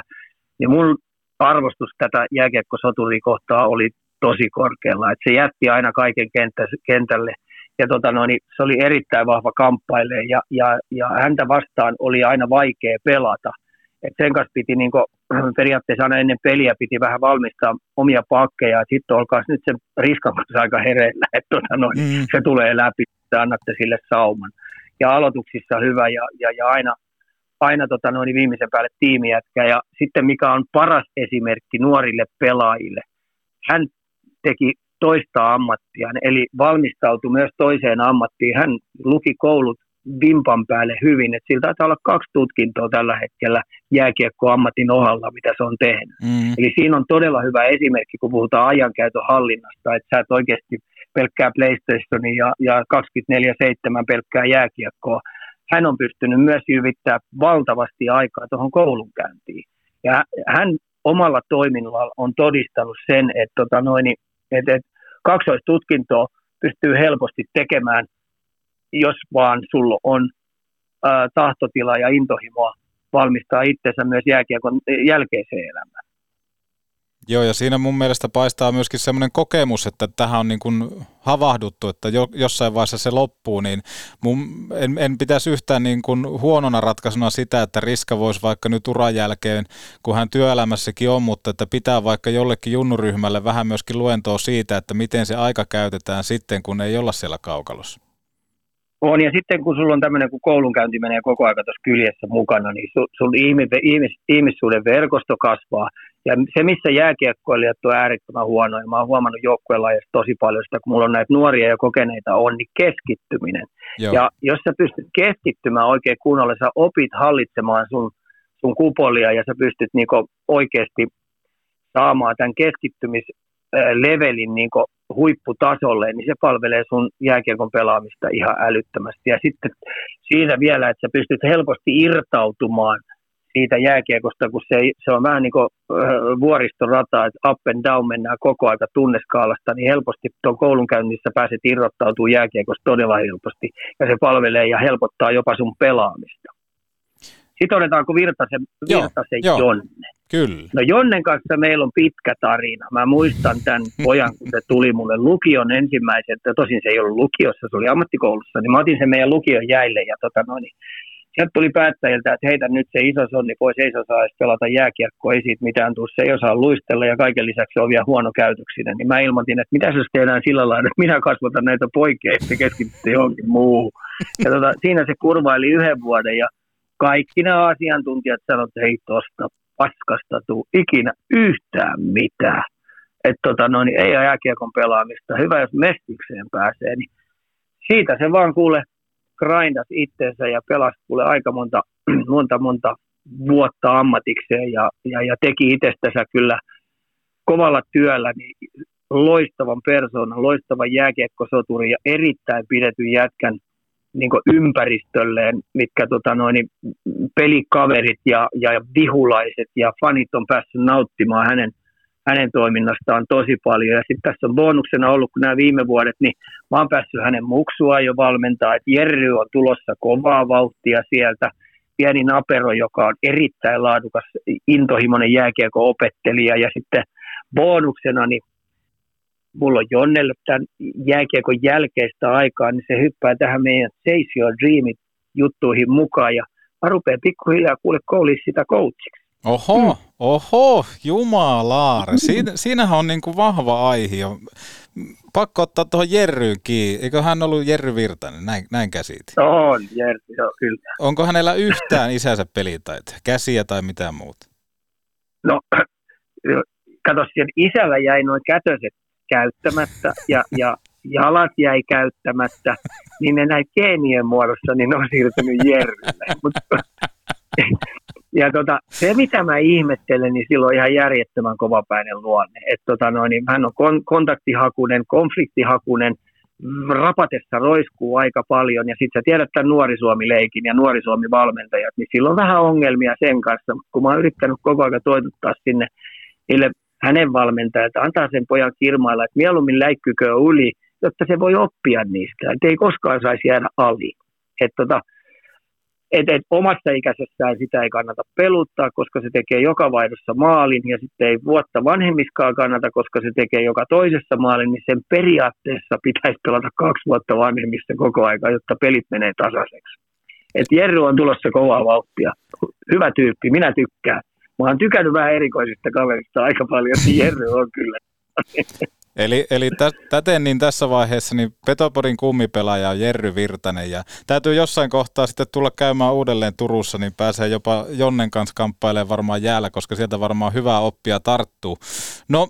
[SPEAKER 5] Ja mun arvostus tätä jääkiekkosoturikohtaa oli tosi korkealla, että se jätti aina kaiken kentälle – ja tota noin, niin se oli erittäin vahva kamppaille ja, ja, ja, häntä vastaan oli aina vaikea pelata. Et sen kanssa piti niin kuin, periaatteessa aina ennen peliä piti vähän valmistaa omia pakkeja, että sitten olkaa nyt se riskan kanssa aika hereillä, että tota noin, mm. se tulee läpi, että annatte sille sauman. Ja aloituksissa hyvä ja, ja, ja aina, aina tota noin, viimeisen päälle tiimijätkä. Ja sitten mikä on paras esimerkki nuorille pelaajille, hän teki toista ammattia, eli valmistautui myös toiseen ammattiin. Hän luki koulut vimpan päälle hyvin, että sillä taitaa olla kaksi tutkintoa tällä hetkellä jääkiekkoammatin ohalla, mitä se on tehnyt. Mm. Eli siinä on todella hyvä esimerkki, kun puhutaan ajankäytön hallinnasta, että sä et oikeasti pelkkää PlayStationia ja, ja 24-7 pelkkää jääkiekkoa. Hän on pystynyt myös jyvittää valtavasti aikaa tuohon koulunkäyntiin. Ja hän omalla toiminnalla on todistanut sen, että tota noin, että et kaksoistutkintoa pystyy helposti tekemään, jos vaan sulla on ää, tahtotila ja intohimoa valmistaa itsensä myös jälkeiseen elämään.
[SPEAKER 4] Joo, ja siinä mun mielestä paistaa myöskin semmoinen kokemus, että tähän on niin kuin havahduttu, että jo, jossain vaiheessa se loppuu, niin mun, en, en pitäisi yhtään niin kuin huonona ratkaisuna sitä, että Riska voisi vaikka nyt uran jälkeen, kun hän työelämässäkin on, mutta että pitää vaikka jollekin junnuryhmälle vähän myöskin luentoa siitä, että miten se aika käytetään sitten, kun ei olla siellä kaukalossa.
[SPEAKER 5] On, ja sitten kun sulla on tämmöinen, kun koulunkäynti menee koko ajan tuossa kyljessä mukana, niin sun, sun ihmis, ihmis, ihmissuuden verkosto kasvaa, ja se, missä jääkiekkoilijat on äärettömän huono, ja mä oon huomannut joukkueenlaajasta tosi paljon sitä, kun mulla on näitä nuoria ja kokeneita on, niin keskittyminen. Joo. Ja jos sä pystyt keskittymään oikein kunnolla, sä opit hallitsemaan sun, sun kupolia ja sä pystyt niinku oikeasti saamaan tämän keskittymislevelin niinku huipputasolle, niin se palvelee sun jääkiekon pelaamista ihan älyttömästi. Ja sitten siinä vielä, että sä pystyt helposti irtautumaan – siitä jääkiekosta, kun se, se on vähän niin kuin vuoristorata, että up and down mennään koko aika tunneskaalasta, niin helposti tuon koulunkäynnissä pääset irrottautumaan jääkiekosta todella helposti, ja se palvelee ja helpottaa jopa sun pelaamista. Sitten odetaanko Virtasen, Virtasen joo, Jonne.
[SPEAKER 4] Kyllä.
[SPEAKER 5] No Jonnen kanssa meillä on pitkä tarina. Mä muistan tämän pojan, kun se tuli mulle lukion ensimmäisen, tosin se ei ollut lukiossa, se oli ammattikoulussa, niin mä otin sen meidän lukion jäille ja tota noin, niin sieltä tuli päättäjiltä, että heitä nyt se iso sonni pois, ei se osaa edes pelata jääkiekkoa, ei siitä mitään tuu, se ei osaa luistella ja kaiken lisäksi se on vielä huono käytöksinen. Niin mä ilmoitin, että mitä jos tehdään sillä lailla, että minä kasvatan näitä poikia, että keskitytte johonkin muuhun. Ja tota, siinä se kurvaili yhden vuoden ja kaikki nämä asiantuntijat sanoivat, että hei tosta paskasta tuu ikinä yhtään mitään. Että tota, no, niin ei ole jääkiekon pelaamista. Hyvä, jos mestikseen pääsee, niin siitä se vaan kuule grindas itsensä ja pelasi kuule aika monta, monta, monta vuotta ammatikseen ja, ja, ja teki itsestänsä kyllä kovalla työllä niin loistavan persoonan, loistavan jääkiekkosoturi ja erittäin pidetyn jätkän niin ympäristölleen, mitkä tota noin, niin pelikaverit ja, ja vihulaiset ja fanit on päässyt nauttimaan hänen – hänen toiminnastaan tosi paljon. Ja sitten tässä on bonuksena ollut, kun nämä viime vuodet, niin mä oon päässyt hänen muksua jo valmentaa, että Jerry on tulossa kovaa vauhtia sieltä. Pieni Napero, joka on erittäin laadukas, intohimoinen jääkiekko-opettelija. Ja sitten bonuksena, niin mulla on Jonnelle tämän jääkiekon jälkeistä aikaa, niin se hyppää tähän meidän Your Dreamit juttuihin mukaan. Ja mä rupean pikkuhiljaa kuule koulissa sitä coachiksi.
[SPEAKER 4] Oho, mm. oho, jumalaare. Siinä, siinähän on niin kuin vahva aihe. Pakko ottaa tuohon Jerryyn kiinni. Eikö hän ollut Jerry Virtanen? Näin, näin käsitin.
[SPEAKER 5] On, Jerry, joo, kyllä.
[SPEAKER 4] Onko hänellä yhtään isänsä pelitaitoja? Käsiä tai mitään muuta?
[SPEAKER 5] No, kato, isällä jäi noin kätöset käyttämättä ja, ja jalat jäi käyttämättä, niin ne näin geenien muodossa, niin ne on siirtynyt Jerrylle. Mutta ja tota, se, mitä mä ihmettelen, niin silloin ihan järjettömän kovapäinen luonne. Et tota noin, niin hän on kon- kontaktihakunen, konfliktihakunen, rapatessa roiskuu aika paljon, ja sitten sä tiedät tämän Nuori Suomi-leikin ja Nuori Suomi-valmentajat, niin silloin on vähän ongelmia sen kanssa, kun mä oon yrittänyt koko ajan toituttaa sinne niille hänen valmentajat, antaa sen pojan kirmailla, että mieluummin läikkykö yli, jotta se voi oppia niistä, että ei koskaan saisi jäädä ali. Et tota, et, et omassa ikäisessään sitä ei kannata peluttaa, koska se tekee joka vaihdossa maalin ja sitten ei vuotta vanhemmiskaan kannata, koska se tekee joka toisessa maalin, niin sen periaatteessa pitäisi pelata kaksi vuotta vanhemmista koko aika, jotta pelit menee tasaiseksi. Et Jerry on tulossa kovaa vauhtia. Hyvä tyyppi, minä tykkään. Mä oon tykännyt vähän erikoisista kaverista aika paljon, niin Jerry on kyllä.
[SPEAKER 4] Eli, eli täten niin tässä vaiheessa niin Petopodin kummipelaaja on Jerry Virtanen ja täytyy jossain kohtaa sitten tulla käymään uudelleen Turussa, niin pääsee jopa Jonnen kanssa kamppailemaan varmaan jäällä, koska sieltä varmaan hyvää oppia tarttuu. No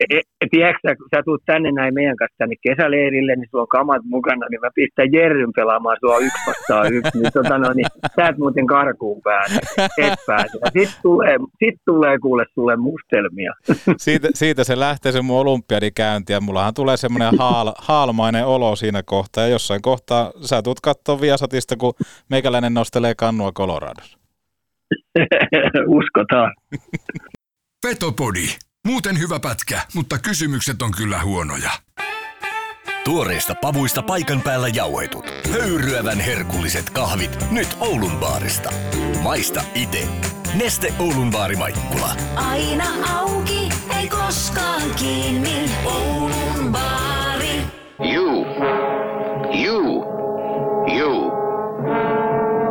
[SPEAKER 5] E, tiedätkö, kun sä tulet tänne näin meidän kanssa tänne kesäleirille, niin sulla on kamat mukana, niin mä pistän Jerryn pelaamaan sua yksi vastaan yksi, niin, tota no, niin sä et muuten karkuun pääse, et pääse. Sitten tulee, sit tulee kuule sulle mustelmia.
[SPEAKER 4] Siitä, siitä se lähtee se mun olympiadikäynti ja mullahan tulee semmoinen haal, haalmainen olo siinä kohtaa ja jossain kohtaa sä tulet katsoa Viasatista, kun meikäläinen nostelee kannua Coloradossa.
[SPEAKER 5] Uskotaan.
[SPEAKER 6] Petopodi. Muuten hyvä pätkä, mutta kysymykset on kyllä huonoja. Tuoreista pavuista paikan päällä jauhetut. Höyryävän herkulliset kahvit nyt Oulun baarista. Maista ite. Neste Oulun baari Maikkula.
[SPEAKER 7] Aina auki, ei koskaan kiinni. Oulun baari.
[SPEAKER 8] You. You. You.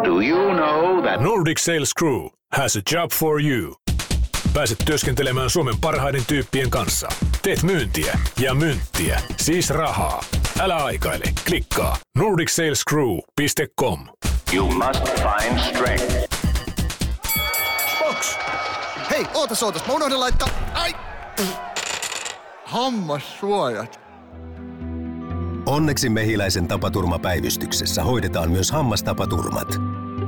[SPEAKER 8] Do you know that
[SPEAKER 9] Nordic Sales Crew has a job for you. Pääset työskentelemään Suomen parhaiden tyyppien kanssa. Teet myyntiä ja myyntiä, siis rahaa. Älä aikaile, klikkaa nordicsalescrew.com.
[SPEAKER 8] you must find strength?
[SPEAKER 10] Box! Hei, ootas, ootas, mä unohdin laittaa... Ai! Hammassuojat.
[SPEAKER 6] Onneksi Mehiläisen tapaturmapäivystyksessä hoidetaan myös hammastapaturmat.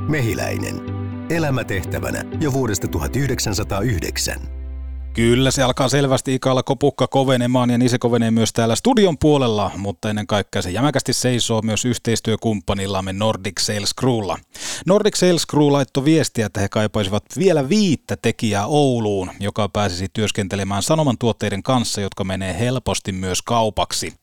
[SPEAKER 6] Mehiläinen. Elämä tehtävänä jo vuodesta 1909.
[SPEAKER 4] Kyllä, se alkaa selvästi ikalla kopukka kovenemaan ja niin se kovenee myös täällä studion puolella, mutta ennen kaikkea se jämäkästi seisoo myös yhteistyökumppanillamme Nordic Sales Crewlla. Nordic Sales Crew laittoi viestiä, että he kaipaisivat vielä viittä tekijää Ouluun, joka pääsisi työskentelemään sanoman tuotteiden kanssa, jotka menee helposti myös kaupaksi.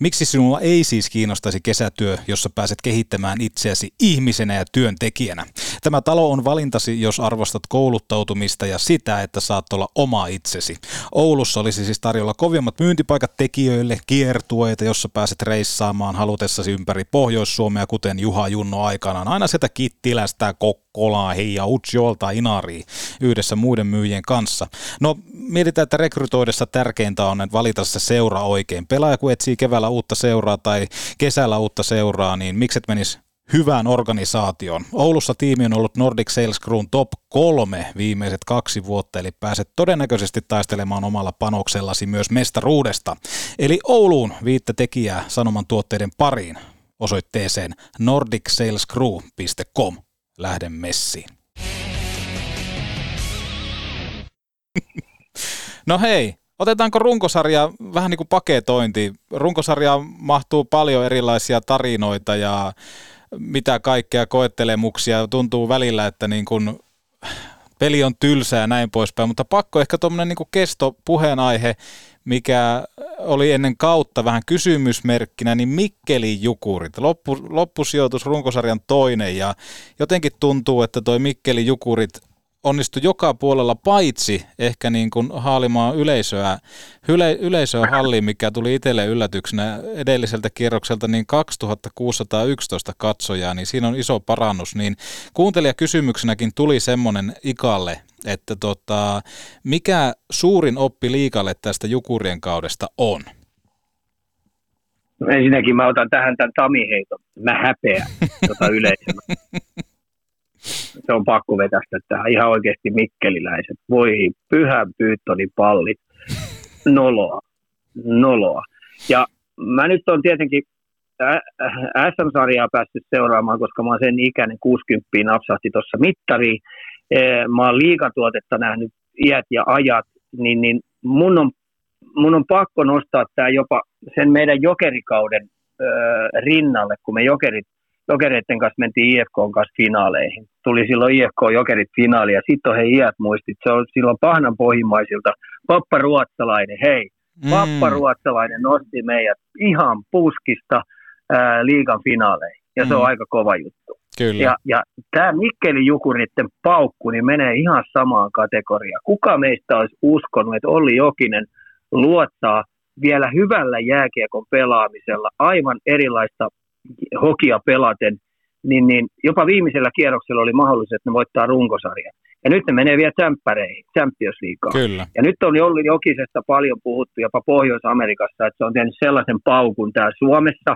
[SPEAKER 4] Miksi sinulla ei siis kiinnostaisi kesätyö, jossa pääset kehittämään itseäsi ihmisenä ja työntekijänä? Tämä talo on valintasi, jos arvostat kouluttautumista ja sitä, että saat olla oma itsesi. Oulussa olisi siis tarjolla kovimmat myyntipaikat tekijöille, kiertueita, jossa pääset reissaamaan halutessasi ympäri Pohjois-Suomea, kuten Juha Junno aikanaan. Aina sieltä Kittilästä, Kokkolaa, Heija, Utsjolta, Inari yhdessä muiden myyjien kanssa. No mietitään, että rekrytoidessa tärkeintä on että valita se seura oikein. Pelaaja kun etsii keväällä uutta seuraa tai kesällä uutta seuraa, niin mikset menis hyvään organisaatioon. Oulussa tiimi on ollut Nordic Sales Crewn top kolme viimeiset kaksi vuotta, eli pääset todennäköisesti taistelemaan omalla panoksellasi myös mestaruudesta. Eli Ouluun viittä tekijää sanoman tuotteiden pariin osoitteeseen nordicsalescrew.com. Lähden messiin. No hei, otetaanko runkosarja vähän niin kuin paketointi? Runkosarja mahtuu paljon erilaisia tarinoita ja mitä kaikkea koettelemuksia. Tuntuu välillä, että niin kuin peli on tylsä ja näin poispäin, mutta pakko ehkä tuommoinen niin kesto puheenaihe, mikä oli ennen kautta vähän kysymysmerkkinä, niin Mikkeli Jukurit. Loppu, loppusijoitus runkosarjan toinen ja jotenkin tuntuu, että toi Mikkeli Jukurit onnistui joka puolella paitsi ehkä niin kuin haalimaan yleisöä, yle, yleisöä halliin, mikä tuli itselle yllätyksenä edelliseltä kierrokselta niin 2611 katsojaa, niin siinä on iso parannus. Niin kuuntelijakysymyksenäkin tuli semmoinen ikalle, että tota, mikä suurin oppi liikalle tästä Jukurien kaudesta on?
[SPEAKER 5] No ensinnäkin mä otan tähän tämän Tami-heiton. Mä häpeän tota yleisöä. se on pakko vetästä tähän ihan oikeasti mikkeliläiset. Voi pyhän pyyttoni pallit. Noloa. Noloa. Ja mä nyt on tietenkin SM-sarjaa päässyt seuraamaan, koska mä oon sen ikäinen 60 napsahti tuossa mittariin. Mä oon liikatuotetta nähnyt iät ja ajat, niin, niin mun, on, mun on pakko nostaa tämä jopa sen meidän jokerikauden rinnalle, kun me jokerit jokereiden kanssa mentiin IFK kanssa finaaleihin. Tuli silloin IFK jokerit finaali ja sitten on he iät muistit. Se on silloin pahnan pohjimmaisilta. Pappa Ruotsalainen, hei. Mm. Pappa Ruotsalainen nosti meidät ihan puskista ää, liigan finaaleihin. Ja mm. se on mm. aika kova juttu.
[SPEAKER 4] Kyllä.
[SPEAKER 5] Ja, ja tämä Mikkeli Jukuritten paukku niin menee ihan samaan kategoriaan. Kuka meistä olisi uskonut, että Olli Jokinen luottaa vielä hyvällä jääkiekon pelaamisella aivan erilaista hokia pelaten, niin, niin jopa viimeisellä kierroksella oli mahdollisuus, että ne voittaa runkosarjan. Ja nyt ne menee vielä tsemppäreihin, Champions Leagueaan.
[SPEAKER 4] Kyllä.
[SPEAKER 5] Ja nyt on ollut Jokisesta paljon puhuttu jopa Pohjois-Amerikassa, että se on tehnyt sellaisen paukun täällä Suomessa,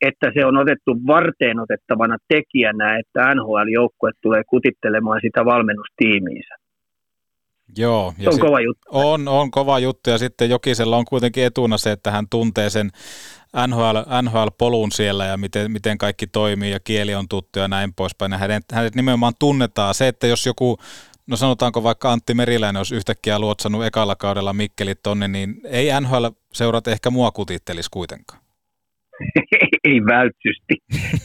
[SPEAKER 5] että se on otettu varteen otettavana tekijänä, että NHL-joukkue tulee kutittelemaan sitä valmennustiimiinsä.
[SPEAKER 4] Joo.
[SPEAKER 5] Ja se on sit, kova juttu.
[SPEAKER 4] On, on kova juttu ja sitten Jokisella on kuitenkin etuna se, että hän tuntee sen NHL, NHL-polun siellä ja miten, miten kaikki toimii ja kieli on tuttu ja näin poispäin. Ja hänet, hänet nimenomaan tunnetaan. Se, että jos joku, no sanotaanko vaikka Antti Meriläinen olisi yhtäkkiä luotsannut ekalla kaudella Mikkelit tonne, niin ei NHL-seurat ehkä mua kutittelisi kuitenkaan.
[SPEAKER 5] ei välttysti.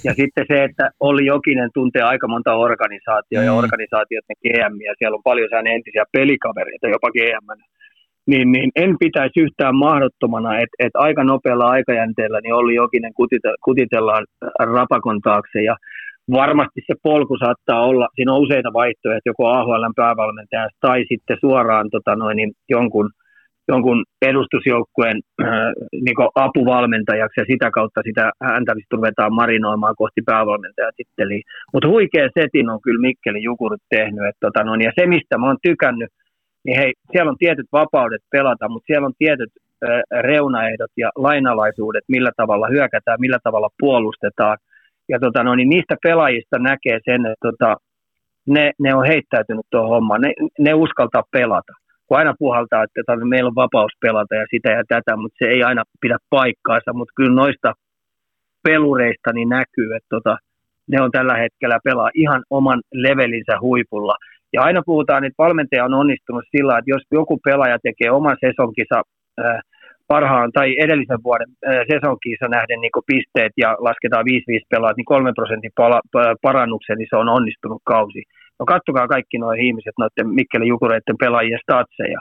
[SPEAKER 5] Ja sitten se, että Olli Jokinen tuntee aika monta organisaatioa mm. ja organisaatioiden GM, ja siellä on paljon hänen entisiä pelikavereita, jopa GM niin, niin en pitäisi yhtään mahdottomana, että, että aika nopealla aikajänteellä niin Olli Jokinen kutitellaan rapakon taakse ja varmasti se polku saattaa olla, siinä on useita vaihtoehtoja, joko AHLn päävalmentaja tai sitten suoraan tota noin, niin jonkun, jonkun edustusjoukkueen äh, niin apuvalmentajaksi ja sitä kautta sitä häntä ruvetaan marinoimaan kohti päävalmentajatitteliä. Mutta huikea setin on kyllä Mikkeli Jukurit tehnyt. Et, tota noin, ja se, mistä mä oon tykännyt, niin hei, siellä on tietyt vapaudet pelata, mutta siellä on tietyt reunaehdot ja lainalaisuudet, millä tavalla hyökätään, millä tavalla puolustetaan. Ja tota, no, niin niistä pelaajista näkee sen, että tota, ne, ne on heittäytynyt tuohon hommaan, ne, ne uskaltaa pelata. Kun aina puhaltaa, että meillä on vapaus pelata ja sitä ja tätä, mutta se ei aina pidä paikkaansa, mutta kyllä noista pelureista niin näkyy, että tota, ne on tällä hetkellä pelaa ihan oman levelinsä huipulla – ja aina puhutaan, että valmentaja on onnistunut sillä, että jos joku pelaaja tekee oman sesonkinsa äh, parhaan tai edellisen vuoden äh, sesonkiinsa nähden niin pisteet ja lasketaan 5-5 pelaat, niin 3 prosentin parannuksen, niin se on onnistunut kausi. No katsokaa kaikki nuo ihmiset, noiden Mikkeli Jukureiden pelaajien statseja.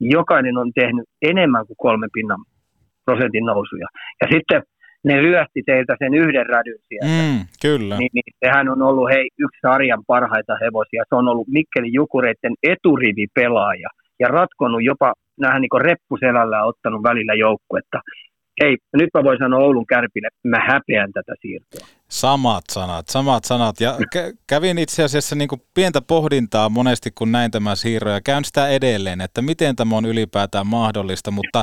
[SPEAKER 5] Jokainen on tehnyt enemmän kuin kolme pinnan prosentin nousuja. Ja sitten ne ryösti teiltä sen yhden rädyn sieltä.
[SPEAKER 4] Mm, kyllä.
[SPEAKER 5] Niin, niin, sehän on ollut hei, yksi sarjan parhaita hevosia. Se on ollut Mikkelin Jukureiden eturivipelaaja ja ratkonut jopa nähän niin reppuselällä ottanut välillä joukkuetta. Hei, nyt mä voin sanoa Oulun kärpille, mä häpeän tätä siirtoa.
[SPEAKER 4] Samat sanat, samat sanat. Ja kä- kävin itse asiassa niin kuin pientä pohdintaa monesti, kun näin tämä siirro, ja käyn sitä edelleen, että miten tämä on ylipäätään mahdollista. Mutta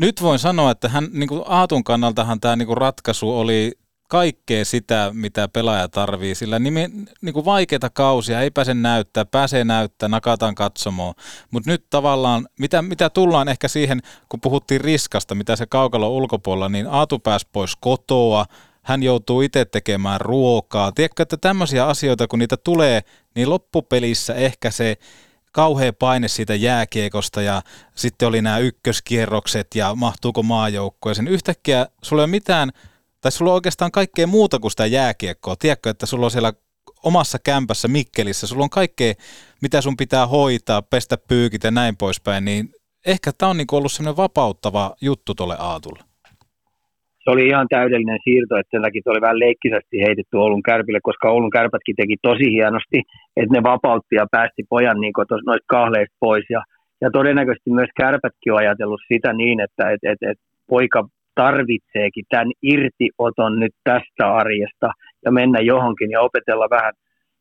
[SPEAKER 4] nyt voin sanoa, että hän, niin kuin Aatun kannaltahan tämä niin kuin ratkaisu oli kaikkea sitä, mitä pelaaja tarvii, sillä nimi, niin vaikeita kausia, ei pääse näyttää, pääsee näyttää, nakataan katsomoon, mutta nyt tavallaan, mitä, mitä tullaan ehkä siihen, kun puhuttiin riskasta, mitä se kaukalo ulkopuolella, niin Aatu pääsi pois kotoa, hän joutuu itse tekemään ruokaa. Tiedätkö, että tämmöisiä asioita, kun niitä tulee, niin loppupelissä ehkä se kauhea paine siitä jääkiekosta ja sitten oli nämä ykköskierrokset ja mahtuuko maajoukkoja. Sen yhtäkkiä sulla ei ole mitään tai sulla on oikeastaan kaikkea muuta kuin sitä jääkiekkoa. Tiedätkö, että sulla on siellä omassa kämpässä Mikkelissä, sulla on kaikkea, mitä sun pitää hoitaa, pestä pyykit ja näin poispäin, niin ehkä tämä on niinku ollut semmoinen vapauttava juttu tuolle Aatulle.
[SPEAKER 5] Se oli ihan täydellinen siirto, että sen takia se oli vähän leikkisästi heitetty Oulun kärpille, koska Oulun kärpätkin teki tosi hienosti, että ne vapautti ja päästi pojan niin noista kahleista pois. Ja, ja todennäköisesti myös kärpätkin on ajatellut sitä niin, että et, et, et poika tarvitseekin tämän irtioton nyt tästä arjesta ja mennä johonkin ja opetella vähän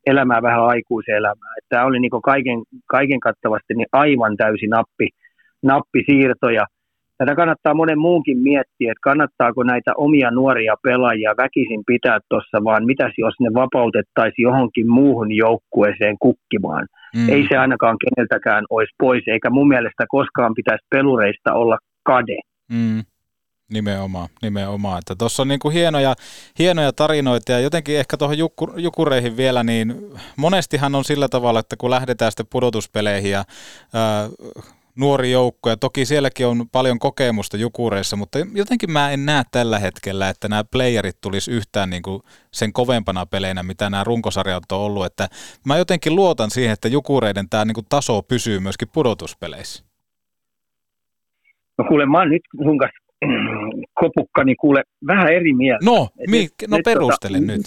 [SPEAKER 5] elämää vähän aikuiselämää. Tämä oli niin kaiken, kaiken kattavasti niin aivan täysi nappi, nappisiirtoja. Tätä kannattaa monen muunkin miettiä, että kannattaako näitä omia nuoria pelaajia väkisin pitää tuossa, vaan mitäs jos ne vapautettaisiin johonkin muuhun joukkueeseen kukkimaan. Mm. Ei se ainakaan keneltäkään olisi pois, eikä mun mielestä koskaan pitäisi pelureista olla kade.
[SPEAKER 4] Mm. Nimenomaan, nimenomaan. Että tuossa on niin kuin hienoja, hienoja tarinoita ja jotenkin ehkä tuohon juku, jukureihin vielä, niin monestihan on sillä tavalla, että kun lähdetään sitten pudotuspeleihin ja ää, nuori joukko, ja toki sielläkin on paljon kokemusta jukureissa, mutta jotenkin mä en näe tällä hetkellä, että nämä playerit tulisi yhtään niin kuin sen kovempana peleinä, mitä nämä runkosarjat on ollut, että mä jotenkin luotan siihen, että jukureiden tämä niin kuin taso pysyy myöskin pudotuspeleissä.
[SPEAKER 5] No kuule, mä oon nyt sun kanssa kopukkani kuule vähän eri mieltä.
[SPEAKER 4] No, mi, no perustele tota, nyt.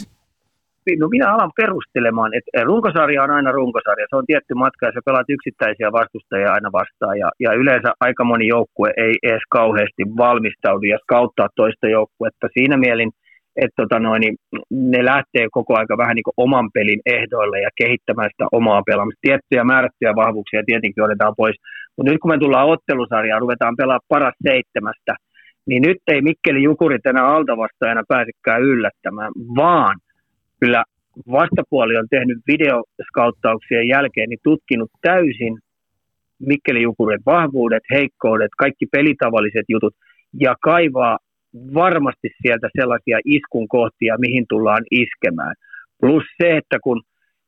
[SPEAKER 5] No minä alan perustelemaan, että runkosarja on aina runkosarja. Se on tietty matka ja sä pelaat yksittäisiä vastustajia aina vastaan. Ja, ja yleensä aika moni joukkue ei edes kauheasti valmistaudu ja skauttaa toista joukkuetta. Siinä mielin, että tota noin, niin ne lähtee koko aika vähän niin oman pelin ehdoille ja kehittämään sitä omaa pelaamista. Tiettyjä määrättyjä vahvuuksia tietenkin otetaan pois. Mutta nyt kun me tullaan ottelusarjaan, ruvetaan pelaamaan paras seitsemästä – niin nyt ei Mikkeli Jukurit enää altavastaajana pääsekään yllättämään, vaan kyllä vastapuoli on tehnyt videoskauttauksien jälkeen niin tutkinut täysin Mikkeli Jukurin vahvuudet, heikkoudet, kaikki pelitavalliset jutut ja kaivaa varmasti sieltä sellaisia iskun kohtia, mihin tullaan iskemään. Plus se, että kun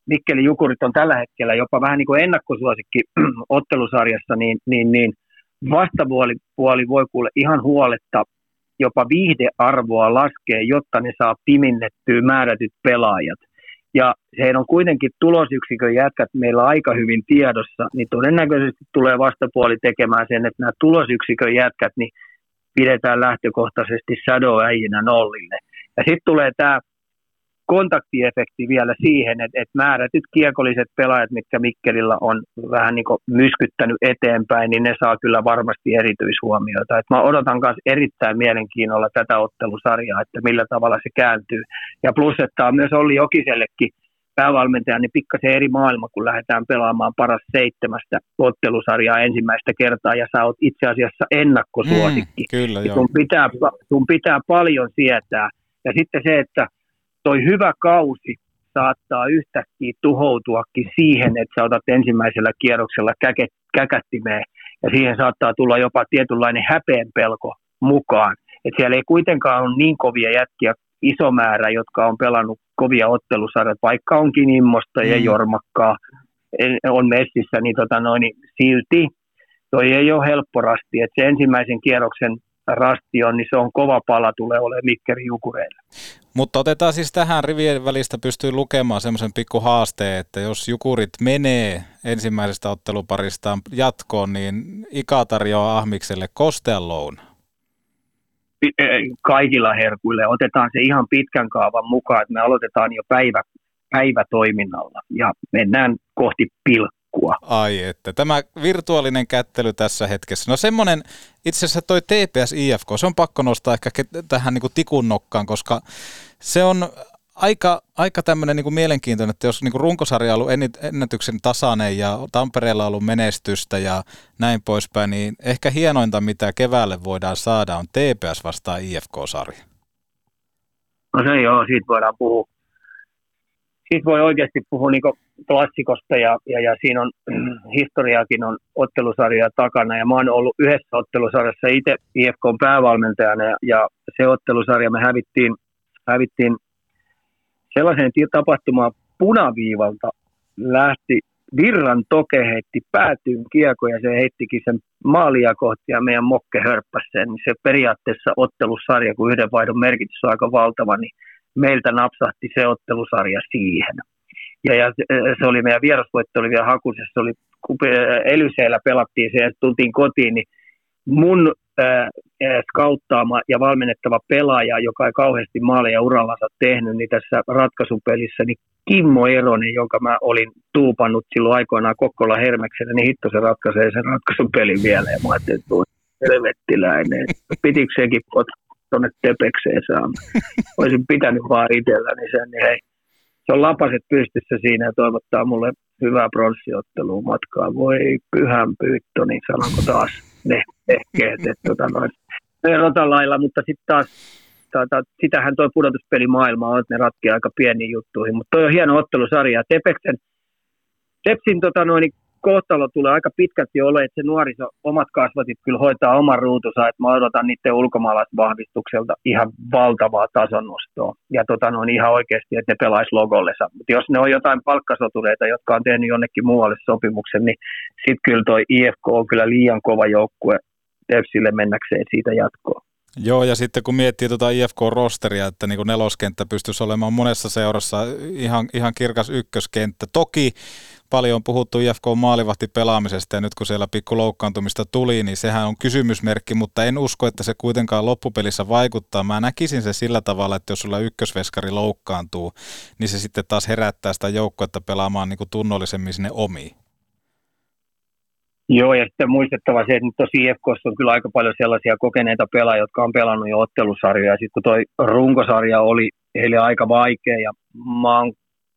[SPEAKER 5] Mikkeli Jukurit on tällä hetkellä jopa vähän niin kuin ennakkosuosikki ottelusarjassa, niin, niin, niin – vastapuoli puoli voi kuule ihan huoletta jopa viihdearvoa laskee, jotta ne saa piminnettyä määrätyt pelaajat. Ja heidän on kuitenkin tulosyksikön jätkät meillä aika hyvin tiedossa, niin todennäköisesti tulee vastapuoli tekemään sen, että nämä tulosyksikön jätkät niin pidetään lähtökohtaisesti shadow-äijinä nollille. Ja sitten tulee tämä kontaktiefekti vielä siihen, että, että määrätyt kiekolliset pelaajat, mitkä Mikkelillä on vähän niin myskyttänyt eteenpäin, niin ne saa kyllä varmasti erityishuomioita. Et mä odotan myös erittäin mielenkiinnolla tätä ottelusarjaa, että millä tavalla se kääntyy. Ja plus, että on myös Olli Jokisellekin päävalmentaja, niin pikkasen eri maailma, kun lähdetään pelaamaan paras seitsemästä ottelusarjaa ensimmäistä kertaa, ja sä oot itse asiassa ennakkosuosikki.
[SPEAKER 4] Mm, kyllä,
[SPEAKER 5] sun, pitää, sun pitää paljon sietää. Ja sitten se, että toi hyvä kausi saattaa yhtäkkiä tuhoutuakin siihen, että sä otat ensimmäisellä kierroksella käke, käkättimeen ja siihen saattaa tulla jopa tietynlainen häpeenpelko mukaan. Et siellä ei kuitenkaan ole niin kovia jätkiä iso määrä, jotka on pelannut kovia ottelusarjat, vaikka onkin immosta ja mm. jormakkaa, on messissä, niin, tota noin, niin silti toi ei ole helppo rasti. Et se ensimmäisen kierroksen rasti on, niin se on kova pala tulee olemaan Mikkeri Jukureille.
[SPEAKER 4] Mutta otetaan siis tähän rivien välistä pystyy lukemaan semmoisen pikku haasteen, että jos Jukurit menee ensimmäisestä otteluparistaan jatkoon, niin Ika tarjoaa Ahmikselle kostean louna.
[SPEAKER 5] kaikilla herkuilla. Otetaan se ihan pitkän kaavan mukaan, että me aloitetaan jo päivä, päivätoiminnalla ja mennään kohti pilkkua.
[SPEAKER 4] Ai että, tämä virtuaalinen kättely tässä hetkessä. No semmoinen, itse asiassa toi TPS IFK, se on pakko nostaa ehkä tähän niin kuin tikun nokkaan, koska se on aika, aika tämmöinen niin mielenkiintoinen, että jos niin kuin runkosarja on ollut ennätyksen tasainen ja Tampereella on ollut menestystä ja näin poispäin, niin ehkä hienointa, mitä keväälle voidaan saada, on TPS vastaan IFK-sarja.
[SPEAKER 5] No se joo, siitä voidaan puhua. Siitä voi oikeasti puhua niin klassikosta ja, ja, ja siinä on historiaakin on ottelusarja takana ja mä oon ollut yhdessä ottelusarjassa itse IFK päävalmentajana ja, ja se ottelusarja me hävittiin, hävittiin sellaiseen tapahtumaan punaviivalta lähti Virran toke heitti päätyyn kiekko ja se heittikin sen maalia kohti ja meidän mokke hörppäsi sen. Niin se periaatteessa ottelusarja, kun yhden vaihdon merkitys on aika valtava, niin meiltä napsahti se ottelusarja siihen. Ja, ja se oli meidän vierasvoitto oli vielä hakusessa, se oli, kun Elyseellä pelattiin se ja tultiin kotiin, niin mun äh, skauttaama ja valmennettava pelaaja, joka ei kauheasti maaleja urallansa tehnyt, niin tässä ratkaisupelissä, niin Kimmo Eronen, jonka mä olin tuupannut silloin aikoinaan Kokkola Hermeksenä, niin hitto se ratkaisee sen ratkaisupelin vielä. Ja mä ajattelin, että helvettiläinen. Pitikö tuonne tepekseen saamaan? Olisin pitänyt vaan itselläni sen, niin hei, se on lapaset pystyssä siinä ja toivottaa mulle hyvää pronssiottelua matkaa. Voi pyhän pyyttö, niin sanonko taas ne ehkeet, että tota noin, lailla, mutta sitten taas tota, sitähän tuo pudotuspelimaailma on, että ne ratkeaa aika pieniin juttuihin, mutta toi on hieno ottelusarja. Tepeksen, Tepsin tota noin, kohtalo tulee aika pitkälti ole, että se nuoriso, omat kasvatit kyllä hoitaa oman ruutunsa, että mä odotan niiden ulkomaalaisvahvistukselta ihan valtavaa tasonnostoa. Ja tota noin ihan oikeasti, että ne pelaisi logollensa. Mutta jos ne on jotain palkkasotureita, jotka on tehnyt jonnekin muualle sopimuksen, niin sitten kyllä toi IFK on kyllä liian kova joukkue Tepsille mennäkseen siitä jatkoon.
[SPEAKER 4] Joo, ja sitten kun miettii tuota IFK-rosteria, että niin neloskenttä pystyisi olemaan monessa seurassa ihan, ihan kirkas ykköskenttä. Toki paljon on puhuttu IFK maalivahti pelaamisesta ja nyt kun siellä pikku loukkaantumista tuli, niin sehän on kysymysmerkki, mutta en usko, että se kuitenkaan loppupelissä vaikuttaa. Mä näkisin se sillä tavalla, että jos sulla ykkösveskari loukkaantuu, niin se sitten taas herättää sitä joukkoa pelaamaan niin kuin tunnollisemmin sinne omiin.
[SPEAKER 5] Joo, ja sitten muistettava se, että nyt tosi IFKssa on kyllä aika paljon sellaisia kokeneita pelaajia, jotka on pelannut jo ottelusarjoja. Sitten kun toi runkosarja oli heille aika vaikea, ja mä oon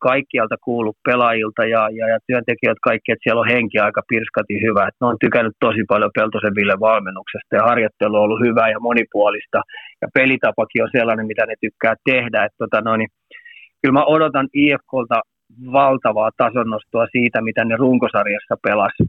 [SPEAKER 5] kaikkialta kuullut pelaajilta ja, ja, ja työntekijät kaikki, että siellä on henki aika pirskati hyvä. Että ne on tykännyt tosi paljon Peltosen Ville valmennuksesta ja harjoittelu on ollut hyvää ja monipuolista. Ja pelitapakin on sellainen, mitä ne tykkää tehdä. Että tota noin, niin, kyllä mä odotan IFKlta valtavaa tasonnostoa siitä, mitä ne runkosarjassa pelasi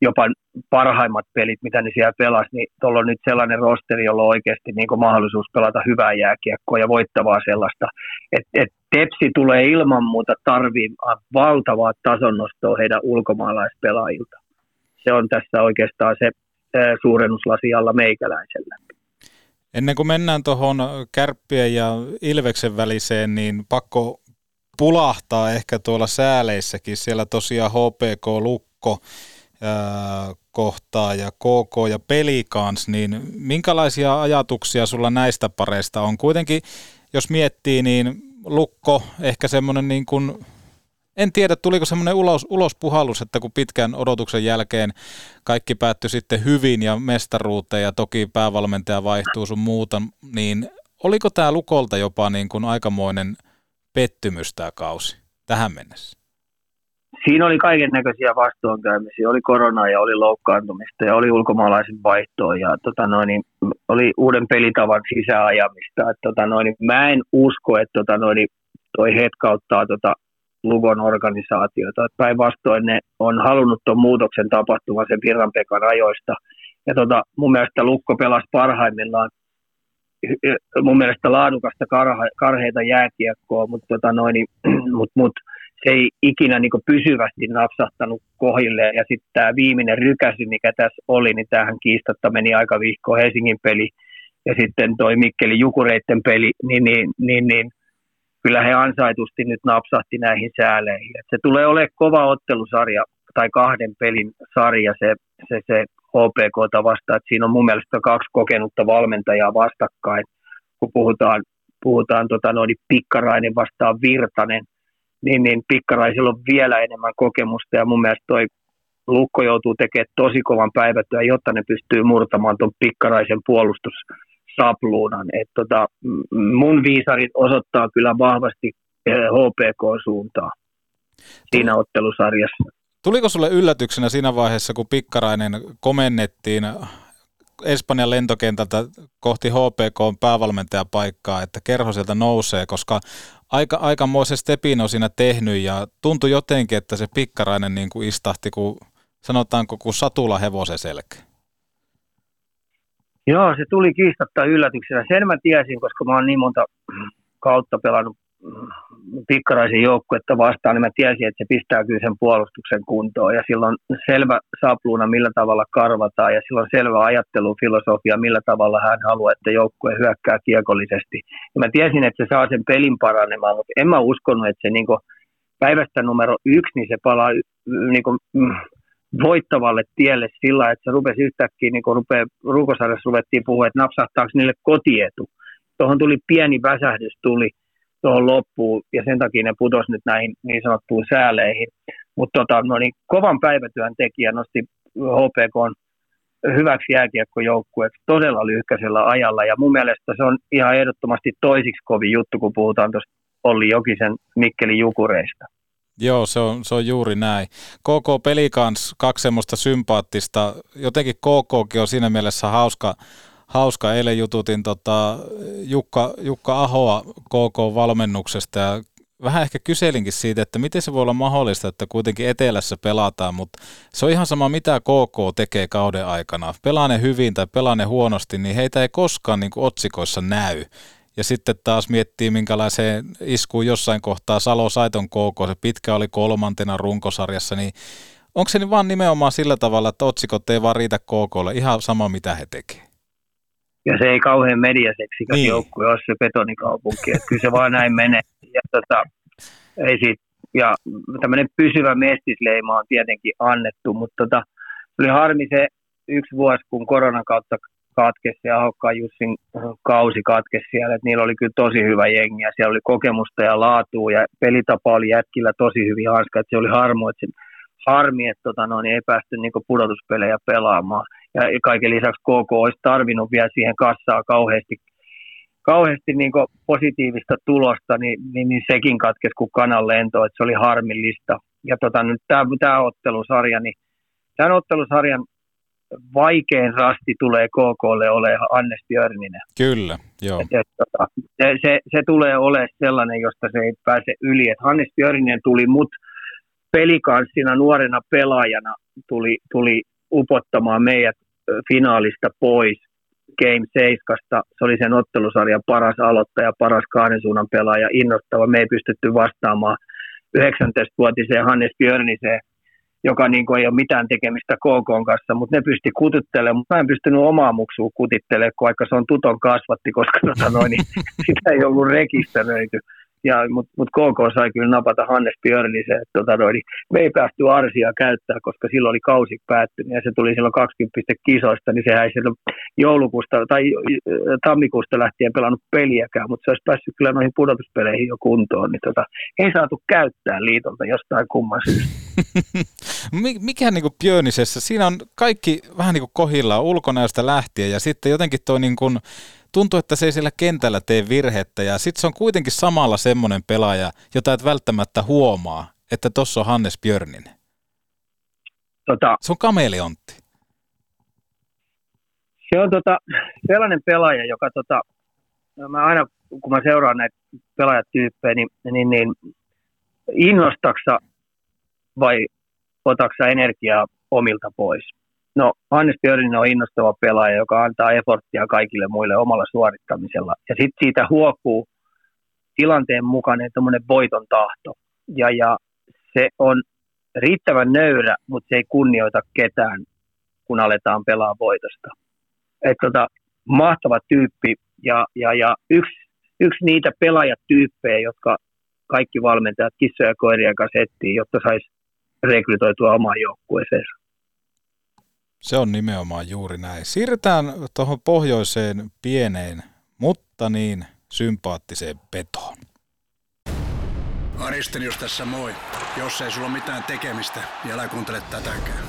[SPEAKER 5] jopa parhaimmat pelit, mitä ne siellä pelasi, niin tuolla on nyt sellainen rosteri, jolla on oikeasti niin kuin mahdollisuus pelata hyvää jääkiekkoa ja voittavaa sellaista. Et, et Tepsi tulee ilman muuta tarvimaan valtavaa tasonnostoa heidän ulkomaalaispelaajilta. Se on tässä oikeastaan se suurennuslasi alla meikäläisellä.
[SPEAKER 4] Ennen kuin mennään tuohon kärppien ja Ilveksen väliseen, niin pakko pulahtaa ehkä tuolla sääleissäkin. Siellä tosiaan HPK Lukko kohtaa ja KK ja peli kans, niin minkälaisia ajatuksia sulla näistä pareista on? Kuitenkin, jos miettii, niin Lukko ehkä semmoinen niin kuin, en tiedä tuliko semmoinen ulos, ulospuhallus, että kun pitkän odotuksen jälkeen kaikki päättyi sitten hyvin ja mestaruuteen ja toki päävalmentaja vaihtuu sun muuta, niin oliko tämä Lukolta jopa niin kuin aikamoinen pettymys tämä kausi tähän mennessä?
[SPEAKER 5] Siinä oli kaiken näköisiä vastoinkäymisiä. Oli korona ja oli loukkaantumista ja oli ulkomaalaisen vaihtoa ja tota noin, niin oli uuden pelitavan sisäajamista. Et, tota noin, niin mä en usko, että tota noin, niin toi hetkauttaa tota Lugon organisaatiota. Päinvastoin ne on halunnut tuon muutoksen tapahtuvan sen Pirran Pekan ajoista. Ja tota, mun mielestä Lukko pelasi parhaimmillaan mun mielestä laadukasta karha, karheita jääkiekkoa, mutta tota noin, mut, mut, se ei ikinä niin pysyvästi napsahtanut kohille. Ja sitten tämä viimeinen rykäsy, mikä tässä oli, niin tähän kiistatta meni aika vihko Helsingin peli ja sitten toi Mikkeli Jukureitten peli, niin, niin, niin, niin kyllä he ansaitusti nyt napsahti näihin sääleihin. Et se tulee olemaan kova ottelusarja tai kahden pelin sarja se, se, se HPKta vastaan. Että siinä on mun mielestä kaksi kokenutta valmentajaa vastakkain, kun puhutaan, puhutaan tota, noin, Pikkarainen vastaan Virtanen, niin, niin Pikkaraisilla on vielä enemmän kokemusta ja mun mielestä toi Lukko joutuu tekemään tosi kovan päivätyön, jotta ne pystyy murtamaan tuon Pikkaraisen puolustussapluunan. Et tota, mun viisarit osoittaa kyllä vahvasti HPK-suuntaan siinä ottelusarjassa.
[SPEAKER 4] Tuliko sulle yllätyksenä siinä vaiheessa, kun Pikkarainen komennettiin Espanjan lentokentältä kohti HPK päävalmentajapaikkaa, että kerho sieltä nousee, koska aika, aikamoisen stepin on siinä tehnyt ja tuntui jotenkin, että se Pikkarainen niin kuin istahti, kun sanotaanko kuin satula hevosen selkä.
[SPEAKER 5] Joo, se tuli kiistatta yllätyksenä. Sen mä tiesin, koska mä oon niin monta kautta pelannut pikkaraisen joukkuetta vastaan, niin mä tiesin, että se pistää kyllä sen puolustuksen kuntoon ja silloin selvä sapluuna, millä tavalla karvataan ja silloin selvä ajattelufilosofia, millä tavalla hän haluaa, että joukkue hyökkää kiekollisesti. Ja mä tiesin, että se saa sen pelin paranemaan, mutta en mä uskonut, että se niin päivästä numero yksi, niin se palaa niin kuin, mm, voittavalle tielle sillä, että se rupesi yhtäkkiä, niin kuin rupeaa, ruvettiin puhua, että napsahtaako niille kotietu. Tuohon tuli pieni väsähdys, tuli – tuohon loppuun, ja sen takia ne putosi nyt näihin niin sanottuun sääleihin. Mutta tota, no niin, kovan päivätyön tekijä nosti HPK hyväksi jääkiekkojoukkueeksi todella lyhkäisellä ajalla, ja mun mielestä se on ihan ehdottomasti toisiksi kovin juttu, kun puhutaan tuosta Olli Jokisen Mikkeli Jukureista.
[SPEAKER 4] Joo, se on, se on juuri näin. KK peli kanssa kaksi semmoista sympaattista. Jotenkin KKkin on siinä mielessä hauska, hauska. Eilen jututin tota Jukka, Jukka Ahoa KK-valmennuksesta ja vähän ehkä kyselinkin siitä, että miten se voi olla mahdollista, että kuitenkin etelässä pelataan, mutta se on ihan sama mitä KK tekee kauden aikana. Pelaa ne hyvin tai pelaa ne huonosti, niin heitä ei koskaan niin otsikoissa näy. Ja sitten taas miettii, minkälaiseen iskuun jossain kohtaa Salo Saiton KK, se pitkä oli kolmantena runkosarjassa, niin onko se niin vaan nimenomaan sillä tavalla, että otsikot ei vaan riitä KKlle, ihan sama mitä he tekevät?
[SPEAKER 5] Ja se ei kauhean mediaseksikäs niin. joukkue ole se betonikaupunki, että kyllä se vaan näin menee. Ja, tota, ei siitä, ja tämmöinen pysyvä mestisleima on tietenkin annettu, mutta tota, oli harmi se yksi vuosi, kun koronan kautta katkesi ja Ahokkaan Jussin kausi katkesi siellä, että niillä oli kyllä tosi hyvä jengi ja siellä oli kokemusta ja laatua ja pelitapa oli jätkillä tosi hyvin hanska, että se oli harmo, että se, harmi, että tota, no, niin ei päästy niin pudotuspelejä pelaamaan ja kaiken lisäksi KK olisi tarvinnut vielä siihen kassaa kauheasti, kauheasti niin positiivista tulosta, niin, niin, niin, sekin katkesi kuin kanan lento, että se oli harmillista. Ja tota, nyt tämä, tämä ottelusarja, niin tämän ottelusarjan vaikein rasti tulee KKlle ole Annes Björninen.
[SPEAKER 4] Kyllä, joo. Et,
[SPEAKER 5] et, tota, se, se, se, tulee olemaan sellainen, josta se ei pääse yli. Et Hannes Björninen tuli mut pelikanssina nuorena pelaajana tuli, tuli upottamaan meidät finaalista pois Game 7. Se oli sen ottelusarjan paras aloittaja, paras kahden suunnan pelaaja, innostava. Me ei pystytty vastaamaan 19-vuotiseen Hannes Björniseen, joka niin kuin ei ole mitään tekemistä KK kanssa, mutta ne pystyi kututtelemaan, mutta mä en pystynyt omaa muksua kutittelemaan, vaikka se on tuton kasvatti, koska tota noin, niin sitä ei ollut rekisteröity ja, mutta mut KK sai kyllä napata Hannes Björnisen, että tota noin, me ei päästy Arsia käyttää, koska silloin oli kausi päättynyt ja se tuli silloin 20 kisoista, niin sehän ei silloin joulukuusta tai tammikuusta lähtien pelannut peliäkään, mutta se olisi päässyt kyllä noihin pudotuspeleihin jo kuntoon, niin tota, ei saatu käyttää liitolta jostain kumman syystä.
[SPEAKER 4] Mikä niin kuin Björnisessä, siinä on kaikki vähän niin kuin kohillaan ulkonäöstä lähtien ja sitten jotenkin tuo niin kuin tuntuu, että se ei siellä kentällä tee virhettä ja sitten se on kuitenkin samalla semmoinen pelaaja, jota et välttämättä huomaa, että tuossa on Hannes Björninen. Tota, se on kameleontti.
[SPEAKER 5] Se on tota, sellainen pelaaja, joka tota, mä aina kun mä seuraan näitä pelaajatyyppejä, niin, niin, niin innostaksa vai otaksa energiaa omilta pois? No, Hannes Björnin on innostava pelaaja, joka antaa efforttia kaikille muille omalla suorittamisella. Ja sitten siitä huokuu tilanteen mukainen tämmöinen voiton tahto. Ja, ja se on riittävän nöyrä, mutta se ei kunnioita ketään, kun aletaan pelaa voitosta. Et tota, mahtava tyyppi ja, ja, ja yksi, yksi niitä pelaajatyyppejä, jotka kaikki valmentajat kissoja ja koiria kanssa etsii, jotta saisi rekrytoitua omaan joukkueeseen.
[SPEAKER 4] Se on nimenomaan juuri näin. Siirrytään tuohon pohjoiseen pieneen, mutta niin sympaattiseen petoon.
[SPEAKER 6] Aristelius tässä moi. Jos ei sulla mitään tekemistä, niin älä kuuntele tätäkään.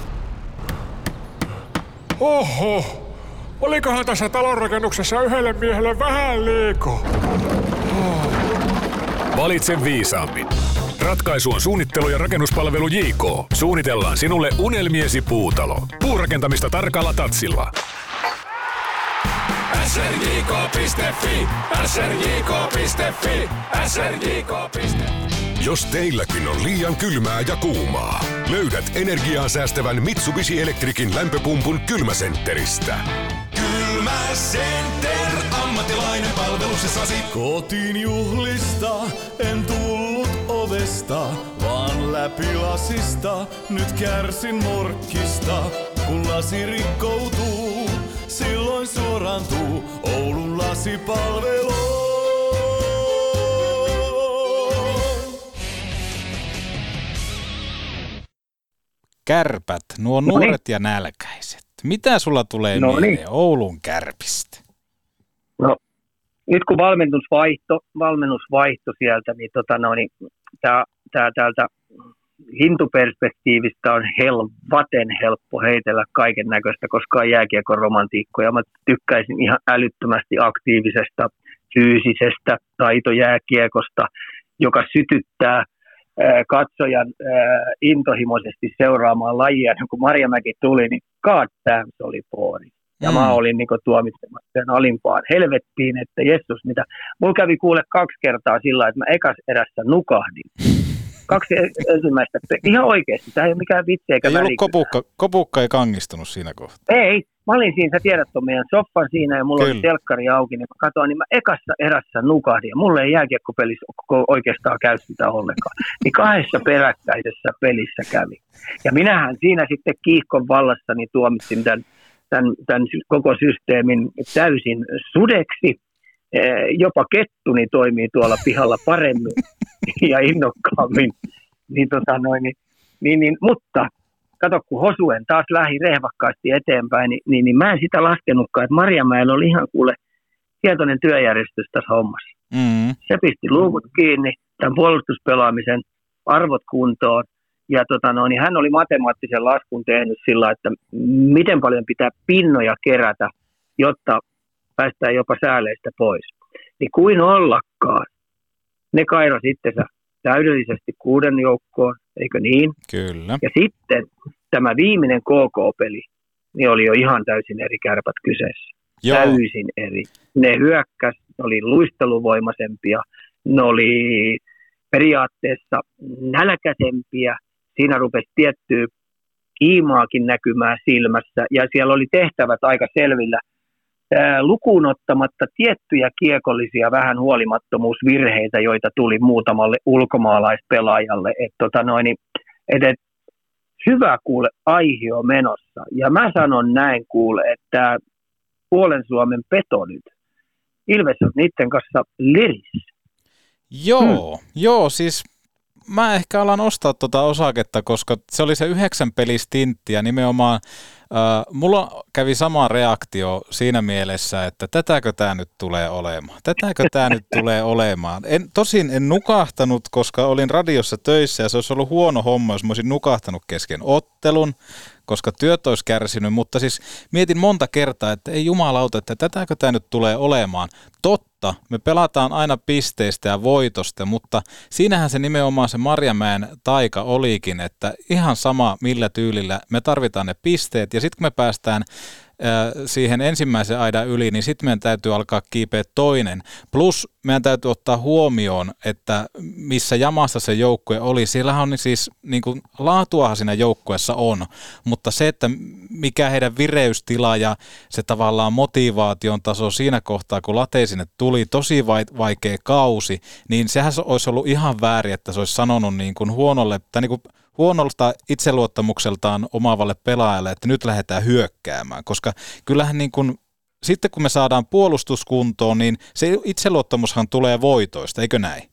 [SPEAKER 11] Oho, olikohan tässä talonrakennuksessa yhdelle miehelle vähän liiko?
[SPEAKER 9] Valitse viisaammin. Ratkaisu on suunnittelu ja rakennuspalvelu JK. Suunnitellaan sinulle unelmiesi puutalo. Puurakentamista tarkalla tatsilla.
[SPEAKER 11] srjk.fi, srjk.fi, srjk.fi.
[SPEAKER 12] Jos teilläkin on liian kylmää ja kuumaa, löydät energiaa säästävän Mitsubishi Electricin lämpöpumpun kylmäsentteristä.
[SPEAKER 13] Kylmäcenter, ammattilainen palveluksessasi. Kotiin juhlista en tullut ovesta, vaan läpi lasista. Nyt kärsin morkkista, kun lasi rikkoutuu. Silloin suorantuu Oulun lasipalvelu.
[SPEAKER 4] Kärpät, nuo
[SPEAKER 5] No niin.
[SPEAKER 4] nuoret ja nälkäiset. Mitä sulla tulee
[SPEAKER 5] No
[SPEAKER 4] mieleen
[SPEAKER 5] niin.
[SPEAKER 4] Oulun kärpistä?
[SPEAKER 5] No, nyt kun valmennus vaihto, valmennus vaihto sieltä, niin, tota no, niin tää, tää, täältä hintuperspektiivistä on helvaten helppo heitellä kaiken näköistä, koska on jääkiekon romantiikkoja. Mä tykkäisin ihan älyttömästi aktiivisesta, fyysisestä taitojääkiekosta, joka sytyttää ää, katsojan intohimoisesti seuraamaan lajia. Kun Marjamäki tuli, niin god damn, se oli poori. Ja mä olin niin tuomitsemassa sen alimpaan helvettiin, että Jessus mitä. Mulla kävi kuule kaksi kertaa sillä että mä ekas erässä nukahdin. Kaksi e- ensimmäistä, ihan oikeasti, tämä ei ole mikään vitsi eikä
[SPEAKER 4] Ei ollut kopukka, kopukka ei kangistunut siinä kohtaa.
[SPEAKER 5] Ei, mä olin siinä, sä tiedät tuon meidän soffan siinä ja mulla Kyllä. oli telkkari auki, niin mä katsoin, niin mä ekassa erässä nukahdin ja mulle ei jääkiekkopelissä oikeastaan käy sitä ollenkaan. Niin kahdessa peräkkäisessä pelissä kävi. Ja minähän siinä sitten kiihkon vallassa niin tuomitsin tämän, tämän, tämän koko systeemin täysin sudeksi. Eh, Jopa kettuni toimii tuolla pihalla paremmin ja innokkaammin. Niin, tota noin, niin, niin, niin, mutta kato, kun Hosuen taas lähi rehvakkaasti eteenpäin, niin, niin, niin mä en sitä laskenutkaan, että Marjamäellä oli ihan kuule tietoinen työjärjestys tässä hommassa.
[SPEAKER 4] Mm.
[SPEAKER 5] Se pisti luukut kiinni, tämän puolustuspelaamisen arvot kuntoon, ja tota no, niin hän oli matemaattisen laskun tehnyt sillä, että miten paljon pitää pinnoja kerätä, jotta päästään jopa sääleistä pois. Niin kuin ollakaan, ne kairas itsensä täydellisesti kuuden joukkoon, eikö niin?
[SPEAKER 4] Kyllä.
[SPEAKER 5] Ja sitten tämä viimeinen KK-peli, niin oli jo ihan täysin eri kärpät kyseessä.
[SPEAKER 4] Joo.
[SPEAKER 5] Täysin eri. Ne hyökkäs, ne oli luisteluvoimaisempia, ne oli periaatteessa nälkäisempiä. Siinä rupesi tiettyä kiimaakin näkymään silmässä ja siellä oli tehtävät aika selvillä. Lukuun ottamatta tiettyjä kiekollisia vähän huolimattomuusvirheitä, joita tuli muutamalle ulkomaalaispelaajalle. Et tota noin, niin, et, et, hyvä kuule aihio menossa. Ja mä sanon näin kuule, että puolen Suomen peto nyt. Ilves on niiden kanssa liris.
[SPEAKER 4] Joo, hmm. joo, siis mä ehkä alan ostaa tuota osaketta, koska se oli se yhdeksän pelistintti ja nimenomaan äh, mulla kävi sama reaktio siinä mielessä, että tätäkö tämä nyt tulee olemaan, tätäkö tämä nyt tulee olemaan. En, tosin en nukahtanut, koska olin radiossa töissä ja se olisi ollut huono homma, jos mä olisin nukahtanut kesken ottelun, koska työt olisi kärsinyt, mutta siis mietin monta kertaa, että ei jumalauta, että tätäkö tämä nyt tulee olemaan. Totta, me pelataan aina pisteistä ja voitosta, mutta siinähän se nimenomaan se Marjamäen taika olikin, että ihan sama millä tyylillä me tarvitaan ne pisteet. Ja sitten kun me päästään siihen ensimmäisen aidan yli, niin sitten meidän täytyy alkaa kiipeä toinen. Plus meidän täytyy ottaa huomioon, että missä jamassa se joukkue oli. Siellähän on siis, niin kuin, laatuahan siinä joukkueessa on, mutta se, että mikä heidän vireystila ja se tavallaan motivaation taso siinä kohtaa, kun late sinne tuli, tosi vaikea kausi, niin sehän olisi ollut ihan väärin, että se olisi sanonut niin kuin huonolle, tai niin kuin huonolta itseluottamukseltaan omaavalle pelaajalle, että nyt lähdetään hyökkäämään, koska kyllähän niin kuin, sitten kun me saadaan puolustuskuntoon, niin se itseluottamushan tulee voitoista, eikö näin?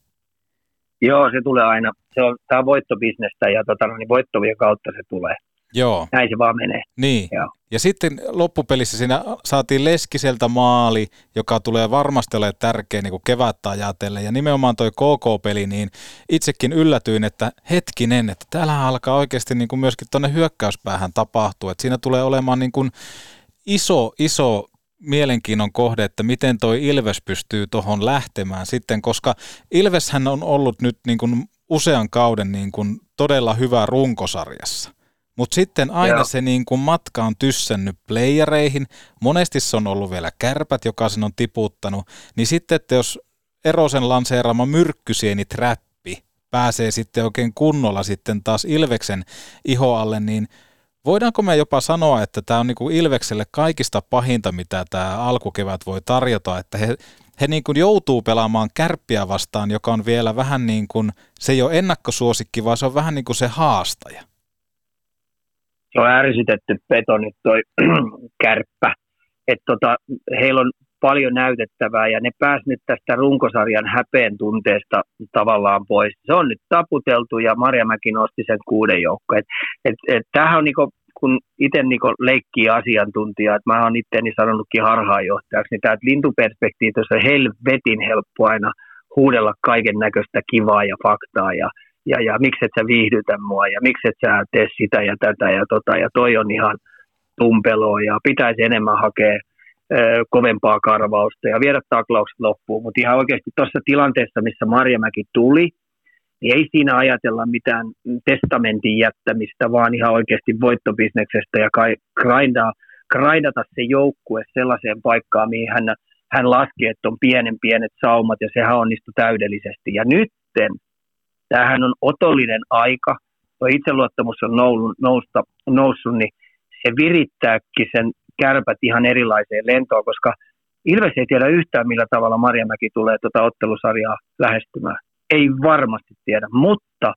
[SPEAKER 5] Joo, se tulee aina. Se on, tämä on voittobisnestä ja tota, no, niin voittovien kautta se tulee.
[SPEAKER 4] Joo.
[SPEAKER 5] Näin se vaan menee.
[SPEAKER 4] Niin.
[SPEAKER 5] Joo.
[SPEAKER 4] Ja sitten loppupelissä siinä saatiin Leskiseltä maali, joka tulee varmasti olemaan tärkeä niin kuin kevättä ajatellen. Ja nimenomaan toi KK-peli, niin itsekin yllätyin, että hetkinen, että täällä alkaa oikeasti niin kuin myöskin tuonne hyökkäyspäähän tapahtua. Että siinä tulee olemaan niin kuin iso, iso mielenkiinnon kohde, että miten toi Ilves pystyy tuohon lähtemään sitten, koska Ilveshän on ollut nyt niin kuin usean kauden niin kuin todella hyvä runkosarjassa. Mutta sitten aina
[SPEAKER 5] Joo.
[SPEAKER 4] se niin kuin matka on tyssännyt playereihin. Monesti se on ollut vielä kärpät, joka sen on tiputtanut. Niin sitten, että jos Erosen lanseeraama myrkkysieni trappi pääsee sitten oikein kunnolla sitten taas Ilveksen iho alle, niin voidaanko me jopa sanoa, että tämä on niin kuin Ilvekselle kaikista pahinta, mitä tämä alkukevät voi tarjota, että he, he niin kuin joutuu pelaamaan kärppiä vastaan, joka on vielä vähän niin kuin, se ei ole ennakkosuosikki, vaan se on vähän niin kuin se haastaja.
[SPEAKER 5] Se on ärsytetty peto nyt toi kärppä. Et tota, heillä on paljon näytettävää ja ne pääs nyt tästä runkosarjan häpeen tunteesta tavallaan pois. Se on nyt taputeltu ja Marjamäki nosti sen kuuden joukkoon. Et, et, et tämähän on niinku, kun itse niinku leikkii asiantuntija, että mä oon itteni sanonutkin harhaanjohtajaksi, niin tämä lintuperspektiivistä on helvetin helppo aina huudella kaiken näköistä kivaa ja faktaa ja, ja, ja miksi et sä viihdytä mua? Ja miksi et sä tee sitä ja tätä? Ja tota ja toi on ihan tumpeloa. Ja pitäisi enemmän hakea ö, kovempaa karvausta ja viedä taklaukset loppuun, mutta ihan oikeasti tuossa tilanteessa, missä Marjamäki tuli, niin ei siinä ajatella mitään testamentin jättämistä, vaan ihan oikeasti voittobisneksestä ja kai, grindaa, grindata se joukkue sellaiseen paikkaan, mihin hän, hän laski, että on pienen pienet saumat ja sehän onnistui täydellisesti. Ja nytten tämähän on otollinen aika, tuo itseluottamus on noussut, noussut, niin se virittääkin sen kärpät ihan erilaiseen lentoon, koska Ilves ei tiedä yhtään, millä tavalla Marjamäki tulee tuota ottelusarjaa lähestymään. Ei varmasti tiedä, mutta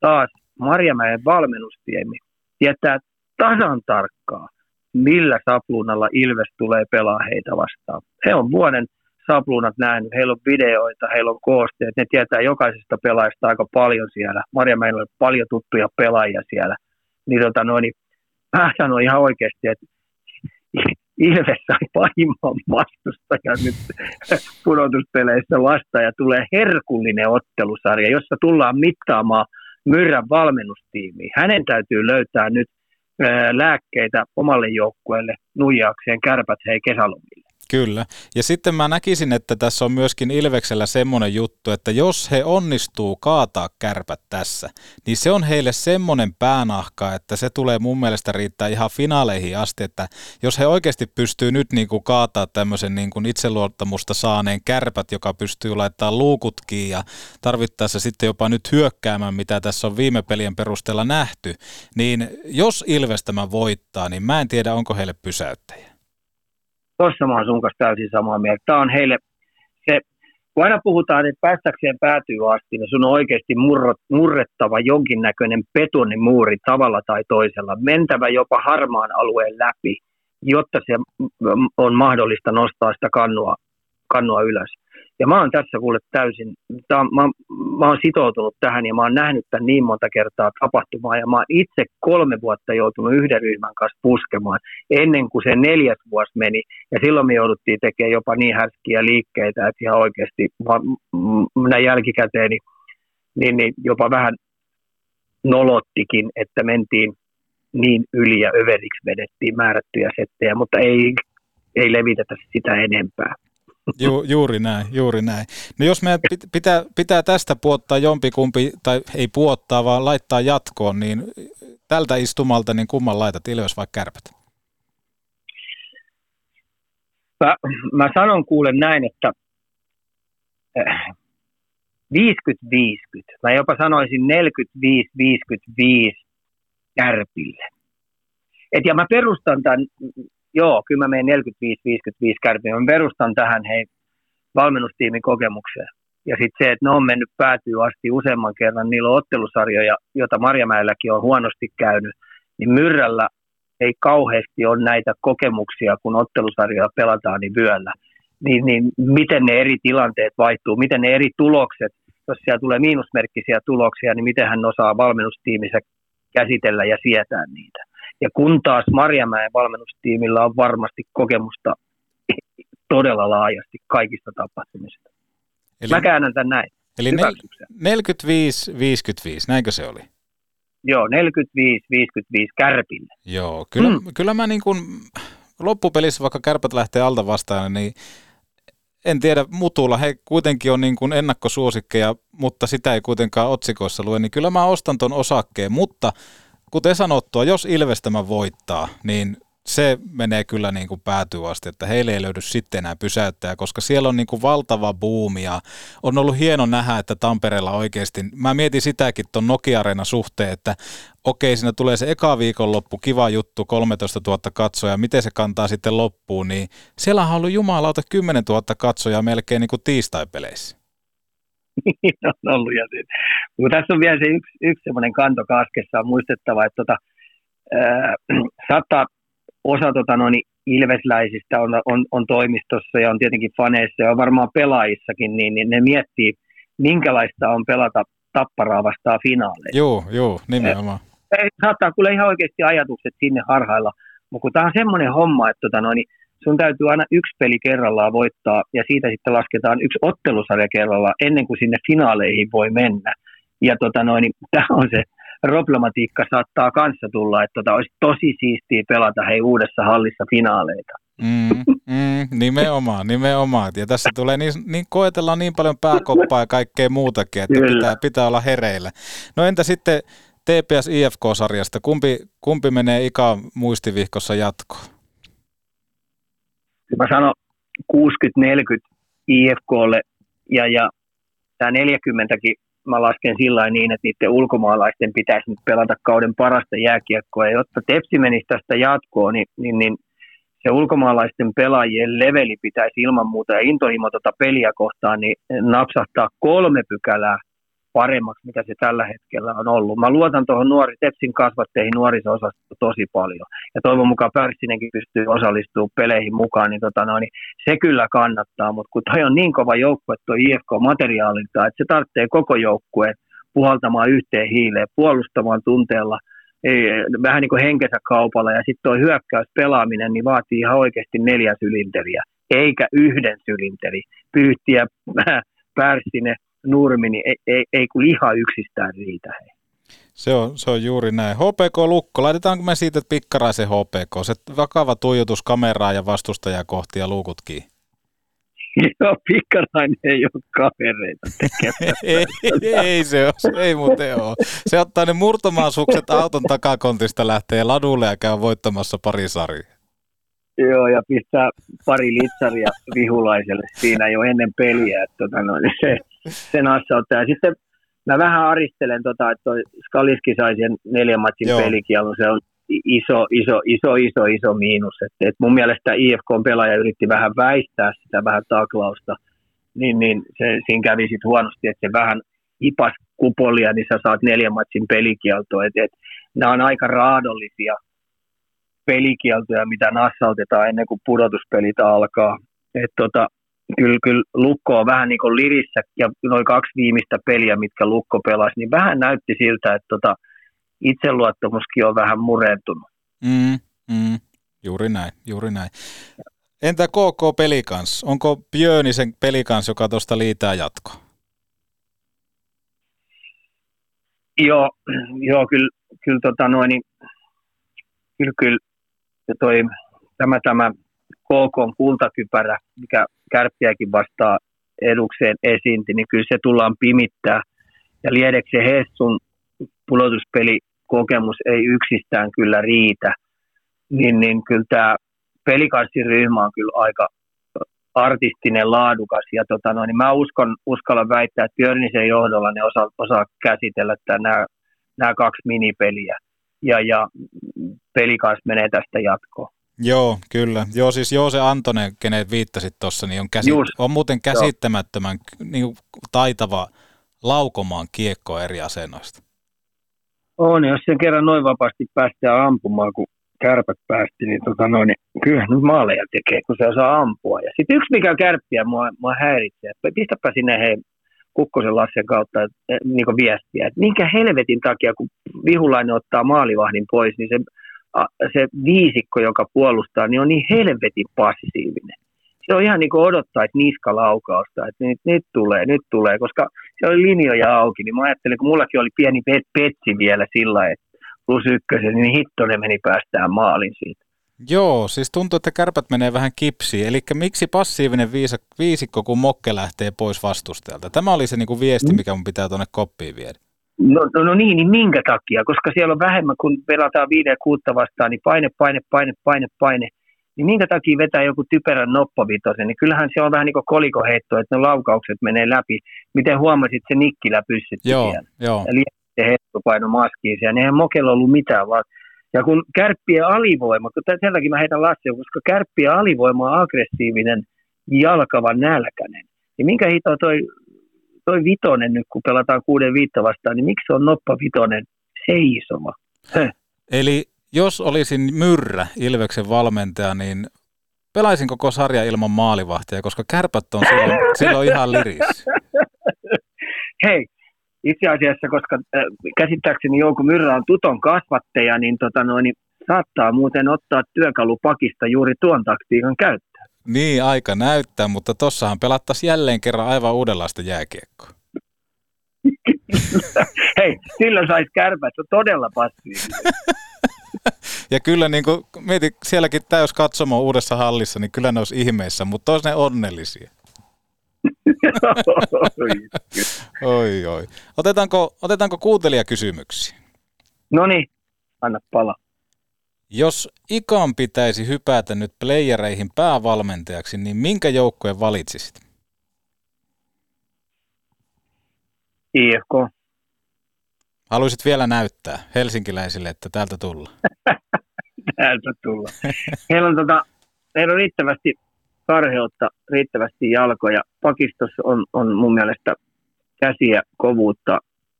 [SPEAKER 5] taas Marjamäen valmennustiemi tietää tasan tarkkaa, millä sapluunalla Ilves tulee pelaa heitä vastaan. He on vuoden sapluunat nähnyt, heillä on videoita, heillä on koosteet, ne tietää jokaisesta pelaajasta aika paljon siellä. Marjamäellä on paljon tuttuja pelaajia siellä. Niin, tota, no, niin mä sanon ihan oikeasti, että Ilves sai pahimman vastustajan nyt pudotuspeleissä vasta ja tulee herkullinen ottelusarja, jossa tullaan mittaamaan Myrrän valmennustiimiin. Hänen täytyy löytää nyt ää, lääkkeitä omalle joukkueelle nuijaakseen kärpät hei kesälomille.
[SPEAKER 4] Kyllä. Ja sitten mä näkisin, että tässä on myöskin Ilveksellä semmoinen juttu, että jos he onnistuu kaataa kärpät tässä, niin se on heille semmoinen päänahka, että se tulee mun mielestä riittää ihan finaaleihin asti, että jos he oikeasti pystyy nyt niin kuin kaataa tämmöisen niin kuin itseluottamusta saaneen kärpät, joka pystyy laittamaan luukut kiinni ja tarvittaessa sitten jopa nyt hyökkäämään, mitä tässä on viime pelien perusteella nähty, niin jos Ilves tämän voittaa, niin mä en tiedä, onko heille pysäyttäjä.
[SPEAKER 5] Tuossa mä oon sun kanssa täysin samaa mieltä. Tämä on heille se, kun aina puhutaan, että päästäkseen päätyy asti, niin sun on oikeasti murrot, murrettava jonkinnäköinen betonimuuri tavalla tai toisella, mentävä jopa harmaan alueen läpi, jotta se on mahdollista nostaa sitä kannua, kannua ylös. Ja mä oon tässä kuule täysin, tää, mä, mä oon sitoutunut tähän ja mä oon nähnyt tämän niin monta kertaa tapahtumaa ja mä oon itse kolme vuotta joutunut yhden ryhmän kanssa puskemaan ennen kuin se neljäs vuosi meni ja silloin me jouduttiin tekemään jopa niin härskiä liikkeitä, että ihan oikeasti mä, näin jälkikäteen niin, niin, niin jopa vähän nolottikin, että mentiin niin yli ja överiksi vedettiin määrättyjä settejä, mutta ei, ei levitetä sitä enempää.
[SPEAKER 4] Ju, juuri näin, juuri näin. No jos pit- pitää, pitää tästä puottaa jompikumpi, tai ei puottaa, vaan laittaa jatkoon, niin tältä istumalta, niin kumman laitat, Ilves vai Kärpät?
[SPEAKER 5] Mä, mä sanon kuule näin, että äh, 50-50, mä jopa sanoisin 45-55 kärpille. Et ja mä perustan tämän, joo, kyllä mä menen 45-55 kärpille, mä perustan tähän hei valmennustiimin kokemukseen. Ja sitten se, että ne on mennyt päätyy asti useamman kerran, niillä on ottelusarjoja, jota Marjamäelläkin on huonosti käynyt, niin Myrrällä ei kauheasti ole näitä kokemuksia, kun ottelusarjoja pelataan niin vyöllä. Niin, niin miten ne eri tilanteet vaihtuu, miten ne eri tulokset jos siellä tulee miinusmerkkisiä tuloksia, niin miten hän osaa valmennustiimissä käsitellä ja sietää niitä. Ja kun taas Marjamäen valmennustiimillä on varmasti kokemusta todella laajasti kaikista tapahtumista.
[SPEAKER 4] Eli,
[SPEAKER 5] Mä käännän tämän näin.
[SPEAKER 4] eli nel- 45-55, näinkö se oli?
[SPEAKER 5] Joo, 45-55 kärpille.
[SPEAKER 4] Joo, kyllä, mm. kyllä mä niin kuin loppupelissä, vaikka kärpät lähtee alta vastaan, niin en tiedä, mutulla he kuitenkin on niin kuin ennakkosuosikkeja, mutta sitä ei kuitenkaan otsikoissa lue, niin kyllä mä ostan ton osakkeen, mutta kuten sanottua, jos Ilvestämä voittaa, niin se menee kyllä niin kuin päätyy asti, että heille ei löydy sitten enää pysäyttäjä, koska siellä on niin kuin valtava buumi ja on ollut hieno nähdä, että Tampereella oikeasti, mä mietin sitäkin tuon nokia suhteen, että okei, siinä tulee se eka viikonloppu, kiva juttu, 13 000 katsoja, miten se kantaa sitten loppuun, niin siellä on ollut jumalauta 10 000 katsojaa melkein niin kuin tiistaipeleissä.
[SPEAKER 5] Niin on ollut. Ja sit. Mutta tässä on vielä se yksi, yksi semmoinen kanto kaskessa, on muistettava, että tota, ää, saattaa osa tota, noin, ilvesläisistä on, on, on, toimistossa ja on tietenkin faneissa ja on varmaan pelaajissakin, niin, niin ne miettii, minkälaista on pelata tapparaa vastaan finaaleissa.
[SPEAKER 4] Joo, joo, nimenomaan.
[SPEAKER 5] Eh, saattaa kyllä ihan oikeasti ajatukset sinne harhailla, mutta kun tämä on semmoinen homma, että tota, noin, sun täytyy aina yksi peli kerrallaan voittaa ja siitä sitten lasketaan yksi ottelusarja kerrallaan ennen kuin sinne finaaleihin voi mennä. Ja tota, noin, tämä on se problematiikka saattaa kanssa tulla, että tota, olisi tosi siistiä pelata hei uudessa hallissa finaaleita.
[SPEAKER 4] Mm, mm, nimenomaan, nimenomaan. Ja tässä tulee niin, niin koetellaan niin paljon pääkoppaa ja kaikkea muutakin, että pitää, pitää olla hereillä. No entä sitten TPS IFK-sarjasta, kumpi, kumpi menee Ika muistivihkossa jatkoon?
[SPEAKER 5] Mä sanon 60-40 IFKlle ja, ja tämä 40kin mä lasken sillä niin, että niiden ulkomaalaisten pitäisi nyt pelata kauden parasta jääkiekkoa. Ja jotta Tepsi menisi tästä jatkoon, niin, niin, niin se ulkomaalaisten pelaajien leveli pitäisi ilman muuta ja intohimo tuota peliä kohtaan niin napsahtaa kolme pykälää paremmaksi, mitä se tällä hetkellä on ollut. Mä luotan tuohon nuori, Tepsin kasvatteihin nuoriso tosi paljon. Ja toivon mukaan Pärssinenkin pystyy osallistumaan peleihin mukaan, niin, tota no, niin se kyllä kannattaa. Mutta kun toi on niin kova joukkue tuo IFK-materiaalilta, että se tarvitsee koko joukkueen puhaltamaan yhteen hiileen, puolustamaan tunteella, vähän niin kuin henkensä kaupalla. Ja sitten tuo hyökkäys pelaaminen niin vaatii ihan oikeasti neljä sylinteriä, eikä yhden sylinteri. Pyyhtiä, Pärssinen, nurmi, niin ei, ei, ei kun ihan yksistään riitä. Hei.
[SPEAKER 4] Se on, se on juuri näin. HPK Lukko, laitetaanko me siitä pikkaraisen HPK? Se vakava tuijotus kameraa ja vastustajaa kohti ja luukutkin.
[SPEAKER 5] Joo, pikkarainen ei ole kavereita
[SPEAKER 4] ei, ei, se ole, ei muuten ole. Se ottaa ne murtomaasukset auton takakontista, lähtee ladulle ja käy voittamassa pari sarjaa.
[SPEAKER 5] Joo, ja pistää pari litsaria vihulaiselle siinä jo ennen peliä, että tota, no, se, sen assauttaa. Ja sitten mä vähän aristelen, tota, että toi Skaliski sai sen neljän matsin pelikielon, se on iso, iso, iso, iso, iso miinus. Et, et mun mielestä IFK-pelaaja yritti vähän väistää sitä vähän taklausta, niin, niin se, siinä kävi sitten huonosti, että se vähän ipas kupolia, niin sä saat neljän matsin pelikieltoa. Et, et, nämä on aika raadollisia pelikieltoja, mitä nassautetaan ennen kuin pudotuspelit alkaa. Et tota, kyllä, kyllä Lukko on vähän niin kuin lirissä ja noin kaksi viimeistä peliä, mitkä Lukko pelasi, niin vähän näytti siltä, että tota, itseluottamuskin on vähän murentunut.
[SPEAKER 4] Mm, mm, juuri näin, juuri näin. Entä KK Pelikans? Onko Björnisen Pelikans, joka tuosta liitää jatko?
[SPEAKER 5] Joo, joo kyllä, kyllä, tota noin, niin, kyllä, kyllä toi, tämä, tämä KK kultakypärä, mikä kärppiäkin vastaa edukseen esiinti, niin kyllä se tullaan pimittää. Ja Liedeksen Hessun pudotuspelikokemus ei yksistään kyllä riitä, niin, niin kyllä tämä pelikanssiryhmä on kyllä aika artistinen, laadukas. Ja tota no, niin mä uskon, uskallan väittää, että Björnisen johdolla ne osaa, osaa käsitellä nämä, nämä kaksi minipeliä. Ja, ja pelikans menee tästä jatkoon.
[SPEAKER 4] Joo, kyllä. Joo, siis joo se Antonen, kenet viittasit tuossa, niin on, käsi- on muuten käsittämättömän niin taitava laukomaan kiekko eri asennoista.
[SPEAKER 5] On, jos sen kerran noin vapaasti päästään ampumaan, kun kärpät päästi, niin, tota noin, niin kyllähän nyt maaleja tekee, kun se osaa ampua. Ja sitten yksi, mikä kärppiä mua, mua häiritsee, että pistäpä sinne hei Kukkosen Lassen kautta niin viestiä, että minkä helvetin takia, kun vihulainen ottaa maalivahdin pois, niin se, se viisikko, joka puolustaa, niin on niin helvetin passiivinen. Se on ihan niin kuin odottaisi niskalaukausta, että nyt, nyt tulee, nyt tulee, koska se oli linjoja auki, niin mä ajattelin, kun mullakin oli pieni pet, petsi vielä sillä, että plus ykkösen, niin hittonen meni päästään maalin siitä.
[SPEAKER 4] Joo, siis tuntuu, että kärpät menee vähän kipsiin. Eli miksi passiivinen viisikko, kun mokke lähtee pois vastustajalta? Tämä oli se niin kuin viesti, mikä mun pitää tuonne koppiin viedä.
[SPEAKER 5] No, no, no niin, niin minkä takia? Koska siellä on vähemmän, kun pelataan viiden ja kuutta vastaan, niin paine, paine, paine, paine, paine. Niin minkä takia vetää joku typerän noppavitosen? Niin kyllähän se on vähän niin kuin kolikoheitto, että ne laukaukset menee läpi. Miten huomasit, se nikkilä pyssytti
[SPEAKER 4] joo,
[SPEAKER 5] siellä.
[SPEAKER 4] Joo.
[SPEAKER 5] Ja se heitto paino maskiin siellä. Eihän mokella ollut mitään, vaan ja kun kärppien alivoima, kun tälläkin mä heitän Lassia, koska kärppien alivoima on aggressiivinen, jalkava, nälkäinen. Niin minkä hito toi, toi vitonen nyt, kun pelataan kuuden viitta vastaan, niin miksi on noppa vitonen seisoma? Höh.
[SPEAKER 4] Eli jos olisin Myrrä, Ilveksen valmentaja, niin pelaisin koko sarja ilman maalivahtia, koska kärpät on silloin, silloin ihan liris.
[SPEAKER 5] Hei, itse asiassa, koska äh, käsittääkseni Jouko Myrrä on tuton kasvattaja, niin, tota noin, niin saattaa muuten ottaa työkalupakista juuri tuon taktiikan käyttöön.
[SPEAKER 4] Niin, aika näyttää, mutta tossahan pelattaisiin jälleen kerran aivan uudenlaista jääkiekkoa.
[SPEAKER 5] Hei, sillä saisi kärpät, se on todella passiivinen.
[SPEAKER 4] ja kyllä niin kuin, mieti, sielläkin täys katsomo uudessa hallissa, niin kyllä ne olisi ihmeissä, mutta olisi ne onnellisia. Oi, oi. Otetaanko, otetaanko kuuntelijakysymyksiä?
[SPEAKER 5] No niin, anna pala.
[SPEAKER 4] Jos Ikan pitäisi hypätä nyt playereihin päävalmentajaksi, niin minkä joukkueen valitsisit?
[SPEAKER 5] IFK.
[SPEAKER 4] Haluaisit vielä näyttää helsinkiläisille, että täältä tulla.
[SPEAKER 5] täältä tulla. Heillä on, tota, heillä on riittävästi karheutta, riittävästi jalkoja. Pakistossa on, on mun mielestä käsiä, kovuutta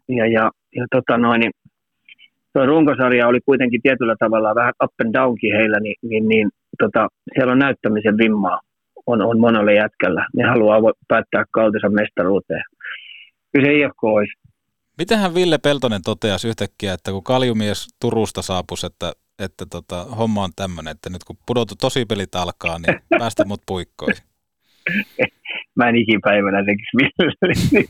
[SPEAKER 5] ja, ja, ja tota noin, niin tuo runkosarja oli kuitenkin tietyllä tavalla vähän up and downkin heillä, niin, niin, niin tota, siellä on näyttämisen vimmaa on, on monelle jätkällä. Ne haluaa päättää kautensa mestaruuteen. Kyllä se IFK olisi.
[SPEAKER 4] Mitähän Ville Peltonen toteasi yhtäkkiä, että kun Kaljumies Turusta saapui, että että tota, homma on tämmöinen, että nyt kun pudotu tosi pelit alkaa, niin päästä mut puikkoihin.
[SPEAKER 5] Mä en ikipäivänä tekisi Ville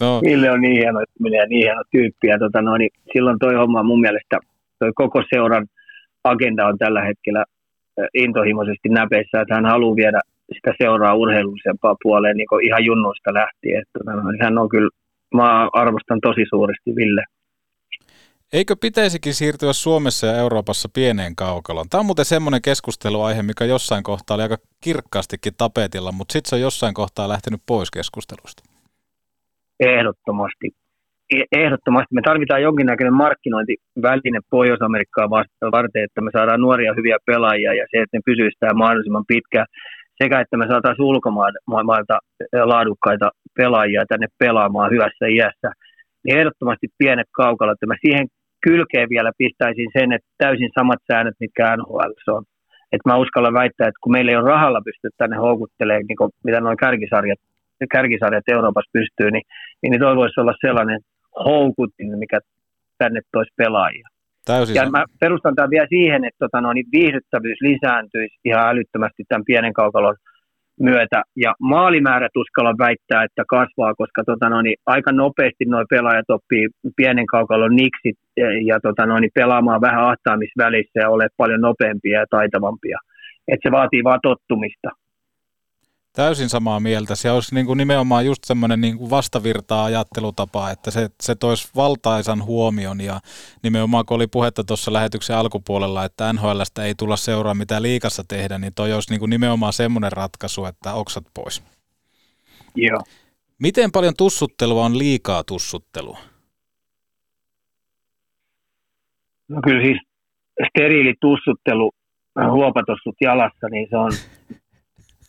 [SPEAKER 5] no. Ville on niin hieno, että menee niin hieno tyyppi. Ja tota, no, niin silloin toi homma mun mielestä, toi koko seuran agenda on tällä hetkellä intohimoisesti näpeissä, että hän haluaa viedä sitä seuraa urheilullisempaa puoleen niin ihan junnuista lähtien. Että, no, niin hän on kyllä, mä arvostan tosi suuresti Ville.
[SPEAKER 4] Eikö pitäisikin siirtyä Suomessa ja Euroopassa pieneen kaukaloon? Tämä on muuten semmoinen keskusteluaihe, mikä jossain kohtaa oli aika kirkkaastikin tapetilla, mutta sitten se on jossain kohtaa lähtenyt pois keskustelusta.
[SPEAKER 5] Ehdottomasti. E- ehdottomasti. Me tarvitaan jonkinnäköinen markkinointiväline Pohjois-Amerikkaa varten, että me saadaan nuoria hyviä pelaajia ja se, että ne pysyisivät täällä mahdollisimman pitkään sekä että me saataisiin ulkomailta laadukkaita pelaajia tänne pelaamaan hyvässä iässä, niin ehdottomasti pienet kaukalot. Mä siihen kylkeen vielä pistäisin sen, että täysin samat säännöt, mitkä NHL on. Että mä uskallan väittää, että kun meillä ei ole rahalla pysty tänne houkuttelemaan, niin mitä noin kärkisarjat, kärkisarjat Euroopassa pystyy, niin, niin, niin toi voisi olla sellainen houkutin, mikä tänne toisi pelaajia.
[SPEAKER 4] Täysin
[SPEAKER 5] ja mä perustan tämän vielä siihen, että tota, no, niin viihdyttävyys lisääntyisi ihan älyttömästi tämän pienen kaukalon myötä. Ja maalimäärät uskalla väittää, että kasvaa, koska tota noin, niin aika nopeasti nuo pelaajat oppii pienen kaukalon niksit ja tota noin, niin pelaamaan vähän ahtaamisvälissä ja ole paljon nopeampia ja taitavampia. Et se vaatii vaan tottumista.
[SPEAKER 4] Täysin samaa mieltä. Se olisi niin kuin nimenomaan just semmoinen niin kuin vastavirtaa ajattelutapa, että se, se toisi valtaisan huomion ja nimenomaan kun oli puhetta tuossa lähetyksen alkupuolella, että NHLstä ei tulla seuraa mitä liikassa tehdä, niin toi olisi niin kuin nimenomaan semmoinen ratkaisu, että oksat pois.
[SPEAKER 5] Joo.
[SPEAKER 4] Miten paljon tussuttelua on liikaa tussuttelua?
[SPEAKER 5] No kyllä siis steriili tussuttelu, huopatossut jalassa, niin se on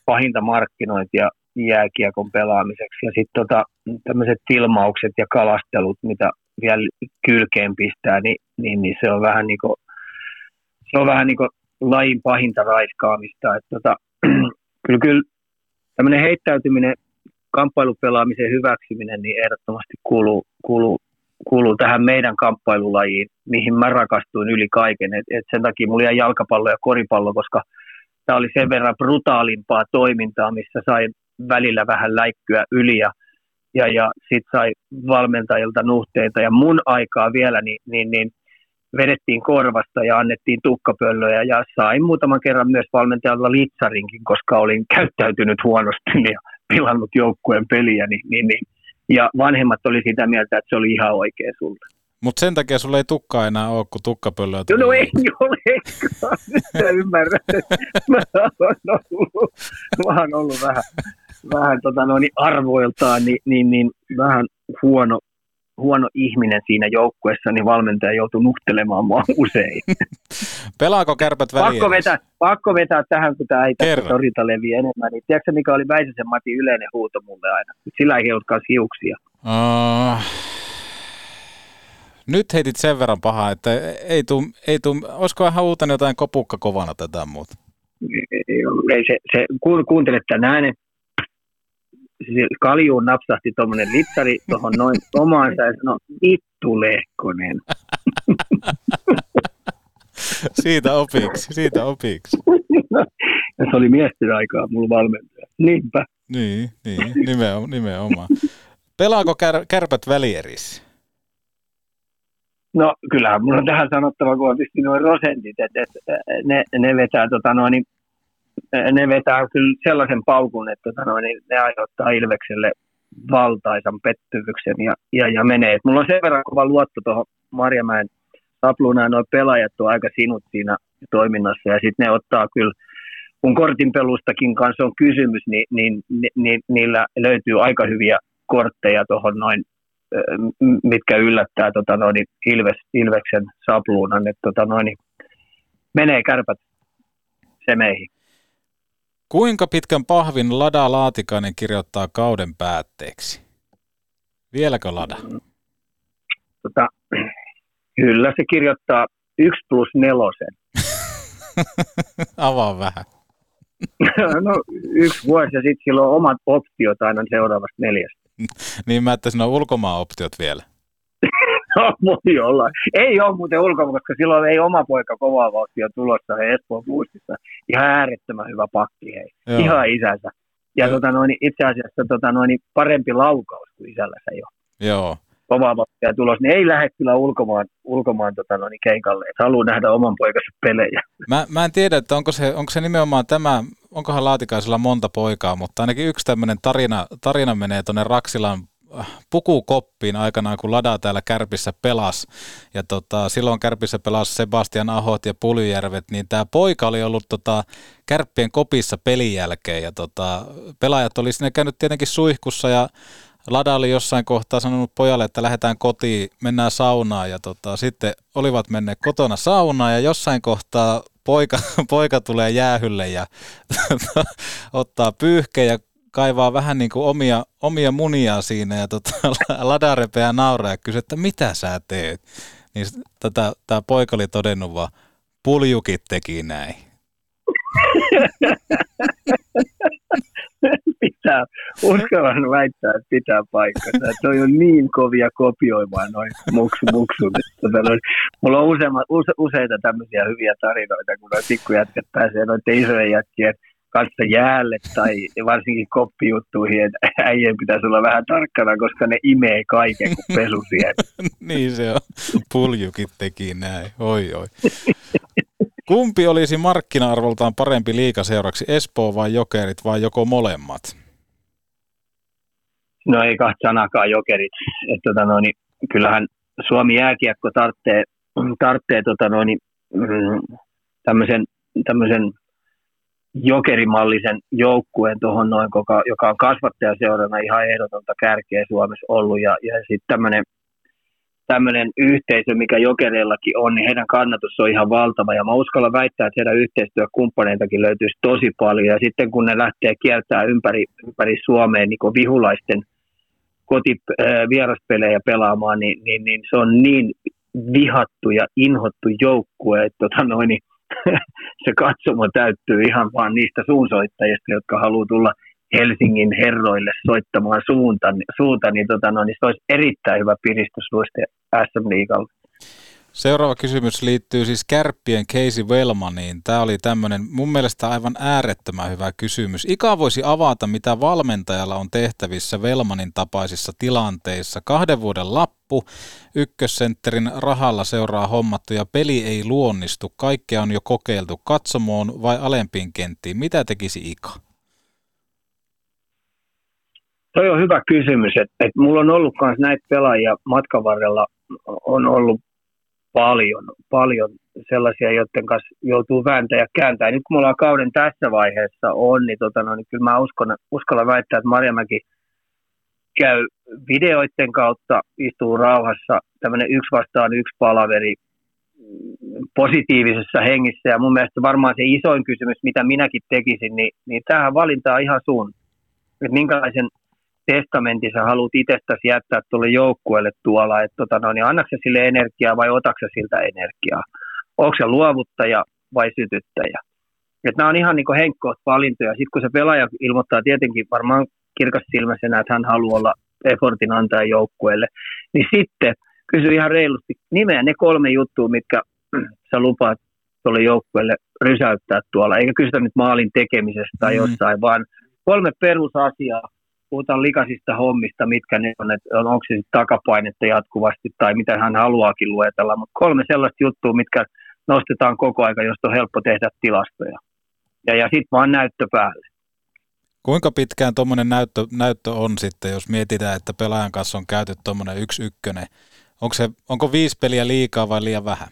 [SPEAKER 5] pahinta markkinointia jääkiekon pelaamiseksi. Ja sitten tota, tämmöiset filmaukset ja kalastelut, mitä vielä kylkeen pistää, niin, niin, niin se on vähän niin kuin, se on vähän niin kuin lajin pahinta raiskaamista. Että tota, kyllä, kyllä tämmöinen heittäytyminen kamppailupelaamisen hyväksyminen niin ehdottomasti kuuluu, kuuluu, kuuluu tähän meidän kamppailulajiin, mihin mä rakastuin yli kaiken. Et, et sen takia mulla jäi jalkapallo ja koripallo, koska tämä oli sen verran brutaalimpaa toimintaa, missä sai välillä vähän läikkyä yli ja, ja, ja sitten sai valmentajilta nuhteita. Ja mun aikaa vielä, niin, niin, niin vedettiin korvasta ja annettiin tukkapöllöjä ja sain muutaman kerran myös valmentajalta litsarinkin, koska olin käyttäytynyt huonosti ja pilannut joukkueen peliä. Niin, niin, niin. Ja vanhemmat oli sitä mieltä, että se oli ihan oikea sulta.
[SPEAKER 4] Mutta sen takia sulla ei tukkaa enää ole, kun tukkapöllöä
[SPEAKER 5] No, no ei ole, sä ymmärrät. Mä oon ollut, mä oon ollut vähän, vähän tota noin, arvoiltaan niin, niin, niin, vähän huono, huono ihminen siinä joukkueessa, niin valmentaja joutui nuhtelemaan mua usein.
[SPEAKER 4] Pelaako kärpät väliin?
[SPEAKER 5] pakko, vetää, pakko vetää tähän, kun tämä ei tässä torita leviä enemmän. Niin, tiedätkö mikä oli Väisäsen Mati yleinen huuto mulle aina? Sillä ei heilutkaan hiuksia.
[SPEAKER 4] Uh, nyt heitit sen verran pahaa, että ei tuu, ei tuu, olisiko vähän huutanut jotain kopukka kovana tätä muuta?
[SPEAKER 5] Ei, ei se, se, ku, kuuntele tämän äänen. Kaljuun napsahti tuommoinen littari tuohon noin omaansa ja sanoi, vittu Lehkonen.
[SPEAKER 4] siitä opiksi, siitä opiksi.
[SPEAKER 5] ja se oli miesten aikaa mulla valmentaja. Niinpä.
[SPEAKER 4] Niin, niin nimenomaan. nimenomaan. Pelaako kär, kärpät välierissä?
[SPEAKER 5] No kyllähän mulla on tähän sanottava, kun on nuo prosentit, että, että ne, ne, vetää, tota noin, ne vetää kyllä sellaisen paukun, että tota noin, ne aiheuttaa Ilvekselle valtaisan pettymyksen ja, ja, ja menee. Et mulla on sen verran kova luotto tuohon Marjamäen sapluunaan, nuo pelaajat on aika sinut siinä toiminnassa ja sitten ne ottaa kyllä, kun kortinpelustakin kanssa on kysymys, niin, niin, niin, niin niillä löytyy aika hyviä kortteja tuohon noin mitkä yllättää tota noin, Ilves, Ilveksen sapluunan, että tota noin, menee kärpät semeihin.
[SPEAKER 4] Kuinka pitkän pahvin Lada Laatikainen kirjoittaa kauden päätteeksi? Vieläkö Lada?
[SPEAKER 5] Tota, kyllä se kirjoittaa 1 plus nelosen.
[SPEAKER 4] Avaa vähän.
[SPEAKER 5] no yksi vuosi ja sitten sillä on omat optiot aina seuraavasta neljästä.
[SPEAKER 4] niin mä, että siinä on ulkomaan-optiot vielä.
[SPEAKER 5] no, voi olla. Ei ole muuten ulkomaan, koska silloin ei oma poika kovaa vauhtia tulossa he Espoon Boostissa. Ihan äärettömän hyvä pakki, hei. Joo. Ihan isänsä. Ja tota noin, itse asiassa tota noin, parempi laukaus kuin isällä se jo.
[SPEAKER 4] Joo.
[SPEAKER 5] Kovaa vauhtia tulos, niin ei lähde kyllä ulkomaan, ulkomaan tota noin, keikalle. Et haluaa nähdä oman poikansa pelejä.
[SPEAKER 4] Mä, mä en tiedä, että onko se, onko se nimenomaan tämä onkohan Laatikaisella monta poikaa, mutta ainakin yksi tämmöinen tarina, tarina menee tuonne Raksilan äh, pukukoppiin aikanaan, kun Lada täällä Kärpissä pelas. Ja tota, silloin Kärpissä pelasi Sebastian Ahot ja Puljärvet, niin tämä poika oli ollut tota, Kärppien kopissa pelin jälkeen. Ja tota, pelaajat oli sinne käynyt tietenkin suihkussa ja Lada oli jossain kohtaa sanonut pojalle, että lähdetään kotiin, mennään saunaan ja tota, sitten olivat menneet kotona saunaan ja jossain kohtaa poika, poika tulee jäähylle ja ottaa pyyhkeen ja kaivaa vähän niin kuin omia, omia munia siinä ja tota, Lada repeää nauraa ja kysyy, että mitä sä teet? Niin tätä, tämä poika oli todennut vaan, puljukit teki näin.
[SPEAKER 5] pitää, uskallan väittää, että pitää paikkansa. Että on niin kovia kopioimaan noin muksu, muksut. Tota mulla on useama, use, useita tämmöisiä hyviä tarinoita, kun noin pikkujätkät pääsee noiden isojen jätkien kanssa jäälle tai varsinkin koppijuttuihin, että äijien pitäisi olla vähän tarkkana, koska ne imee kaiken kuin pesu
[SPEAKER 4] niin se on. Puljukit teki näin. Oi, oi. Kumpi olisi markkina-arvoltaan parempi liikaseuraksi, Espoo vai Jokerit vai joko molemmat?
[SPEAKER 5] No ei kahta sanakaan Jokerit. Et, tota noin, kyllähän Suomi jääkiekko tarvitsee, tarvitsee tota noin, mm, tämmöisen, tämmöisen jokerimallisen joukkueen tuohon noin, joka, joka on kasvattajaseurana ihan ehdotonta kärkeä Suomessa ollut. Ja, ja sitten tämmöinen tämmöinen yhteisö, mikä Jokereillakin on, niin heidän kannatus on ihan valtava. Ja mä uskallan väittää, että heidän yhteistyökumppaneitakin löytyisi tosi paljon. Ja sitten kun ne lähtee kiertämään ympäri, ympäri Suomeen niin vihulaisten koti, äh, pelaamaan, niin, niin, niin, se on niin vihattu ja inhottu joukkue, että tota noin, niin, se katsomo täyttyy ihan vaan niistä suunsoittajista, jotka haluaa tulla Helsingin herroille soittamaan suunta, suunta niin, tota, no, niin se olisi erittäin hyvä piristysluiste SM Liigalle.
[SPEAKER 4] Seuraava kysymys liittyy siis kärppien Casey Wellmaniin. Tämä oli tämmöinen mun mielestä aivan äärettömän hyvä kysymys. Ika voisi avata, mitä valmentajalla on tehtävissä Wellmanin tapaisissa tilanteissa. Kahden vuoden lappu, ykkössentterin rahalla seuraa hommattu ja peli ei luonnistu. Kaikkea on jo kokeiltu katsomoon vai alempiin kenttiin. Mitä tekisi Ika?
[SPEAKER 5] Toi on hyvä kysymys, että et mulla on ollut myös näitä pelaajia matkan varrella, on ollut paljon, paljon sellaisia, joiden kanssa joutuu vääntää ja kääntää. Nyt kun me ollaan kauden tässä vaiheessa on, niin, tota, no, niin kyllä mä uskon, uskallan väittää, että Marjamäki käy videoiden kautta, istuu rauhassa, tämmöinen yksi vastaan yksi palaveri positiivisessa hengissä. Ja mun mielestä varmaan se isoin kysymys, mitä minäkin tekisin, niin, niin tähän valintaan ihan sun. Että minkälaisen testamentin sä haluat itsestäsi jättää tuolle joukkueelle tuolla, että tota, no, niin annatko sille energiaa vai otaksa siltä energiaa? Onko se luovuttaja vai sytyttäjä? Et nämä on ihan niin henkkoot valintoja. Sitten kun se pelaaja ilmoittaa tietenkin varmaan kirkas silmäisenä, että hän haluaa olla effortin antaja joukkueelle, niin sitten kysy ihan reilusti nimeä ne kolme juttua, mitkä sä lupaat tuolle joukkueelle rysäyttää tuolla. Eikä kysytä nyt maalin tekemisestä tai mm. jossain, vaan kolme perusasiaa, puhutaan likaisista hommista, mitkä ne on, että on onko se takapainetta jatkuvasti tai mitä hän haluaakin luetella, mutta kolme sellaista juttua, mitkä nostetaan koko aika, josta on helppo tehdä tilastoja. Ja, ja sitten vaan näyttö päälle.
[SPEAKER 4] Kuinka pitkään tuommoinen näyttö, näyttö on sitten, jos mietitään, että pelaajan kanssa on käyty tuommoinen yksi ykkönen? Onko, se, onko viisi peliä liikaa vai liian vähän?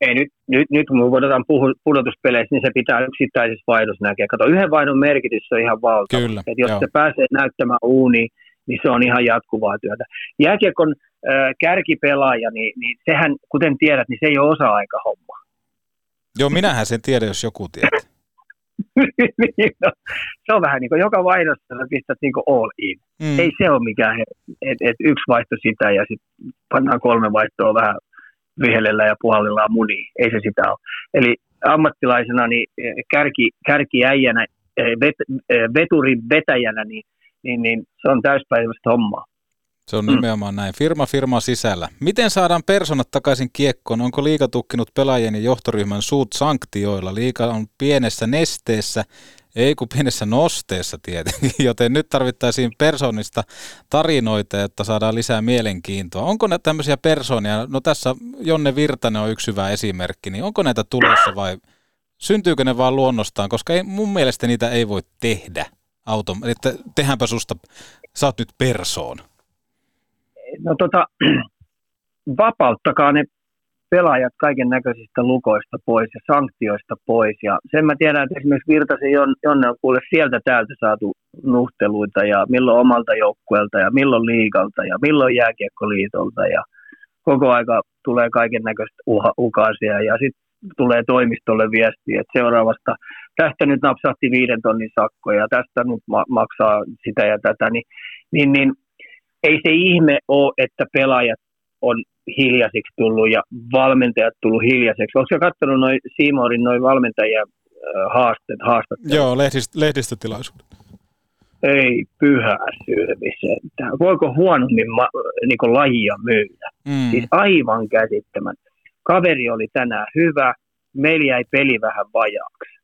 [SPEAKER 5] Ei nyt, nyt, nyt kun me voidaan puhua pudotuspeleissä, niin se pitää yksittäisessä vaihdossa näkeä. Kato, yhden vaihdon merkitys on ihan valtava.
[SPEAKER 4] Kyllä,
[SPEAKER 5] Et jos
[SPEAKER 4] joo.
[SPEAKER 5] se pääsee näyttämään uuni, niin se on ihan jatkuvaa työtä. Jääkiekon äh, kärkipelaaja, niin, niin sehän, kuten tiedät, niin se ei ole osa-aika-homma.
[SPEAKER 4] Joo, minähän sen tiedän, jos joku tietää.
[SPEAKER 5] Niin, no, se on vähän niin kuin joka vaihdossa sä pistät niin kuin all in.
[SPEAKER 4] Mm.
[SPEAKER 5] Ei se ole mikään, että et yksi vaihto sitä ja sitten pannaan kolme vaihtoa vähän vihellellä ja puhallillaan muni. Ei se sitä ole. Eli ammattilaisena, niin eh, kärki, kärkiäijänä, eh, vet, eh, veturin vetäjänä, niin, niin, niin se on täyspäiväistä hommaa.
[SPEAKER 4] Se on nimenomaan näin. Firma firma sisällä. Miten saadaan personat takaisin kiekkoon? Onko liiga tukkinut pelaajien ja johtoryhmän suut sanktioilla? Liiga on pienessä nesteessä, ei kun pienessä nosteessa tietenkin, joten nyt tarvittaisiin persoonista tarinoita, jotta saadaan lisää mielenkiintoa. Onko näitä tämmöisiä persoonia? No tässä Jonne Virtanen on yksi hyvä esimerkki, niin onko näitä tulossa vai syntyykö ne vaan luonnostaan? Koska ei, mun mielestä niitä ei voi tehdä auto, että tehdäänpä susta, sä oot nyt persoon.
[SPEAKER 5] No tota, vapauttakaa ne pelaajat kaiken näköisistä lukoista pois ja sanktioista pois. Ja sen mä tiedän, että esimerkiksi Virtasen Jonne on kuule sieltä täältä saatu nuhteluita ja milloin omalta joukkueelta ja milloin liigalta ja milloin jääkiekkoliitolta ja koko aika tulee kaiken näköistä ukaisia ja sitten tulee toimistolle viesti, että seuraavasta tästä nyt napsahti viiden tonnin sakko ja tästä nyt ma- maksaa sitä ja tätä, niin, niin, niin ei se ihme ole, että pelaajat on hiljaisiksi tullut ja valmentajat tullut hiljaiseksi. Oletko katsonut noin Siimorin noin valmentajia äh, haasteet, haastattelut?
[SPEAKER 4] Joo, lehdist, lehdistötilaisuudet.
[SPEAKER 5] Ei pyhä sylvi Voiko huonommin ma- niin lajia myydä?
[SPEAKER 4] Mm.
[SPEAKER 5] Siis aivan käsittämättä. Kaveri oli tänään hyvä, meillä jäi peli vähän vajaaksi.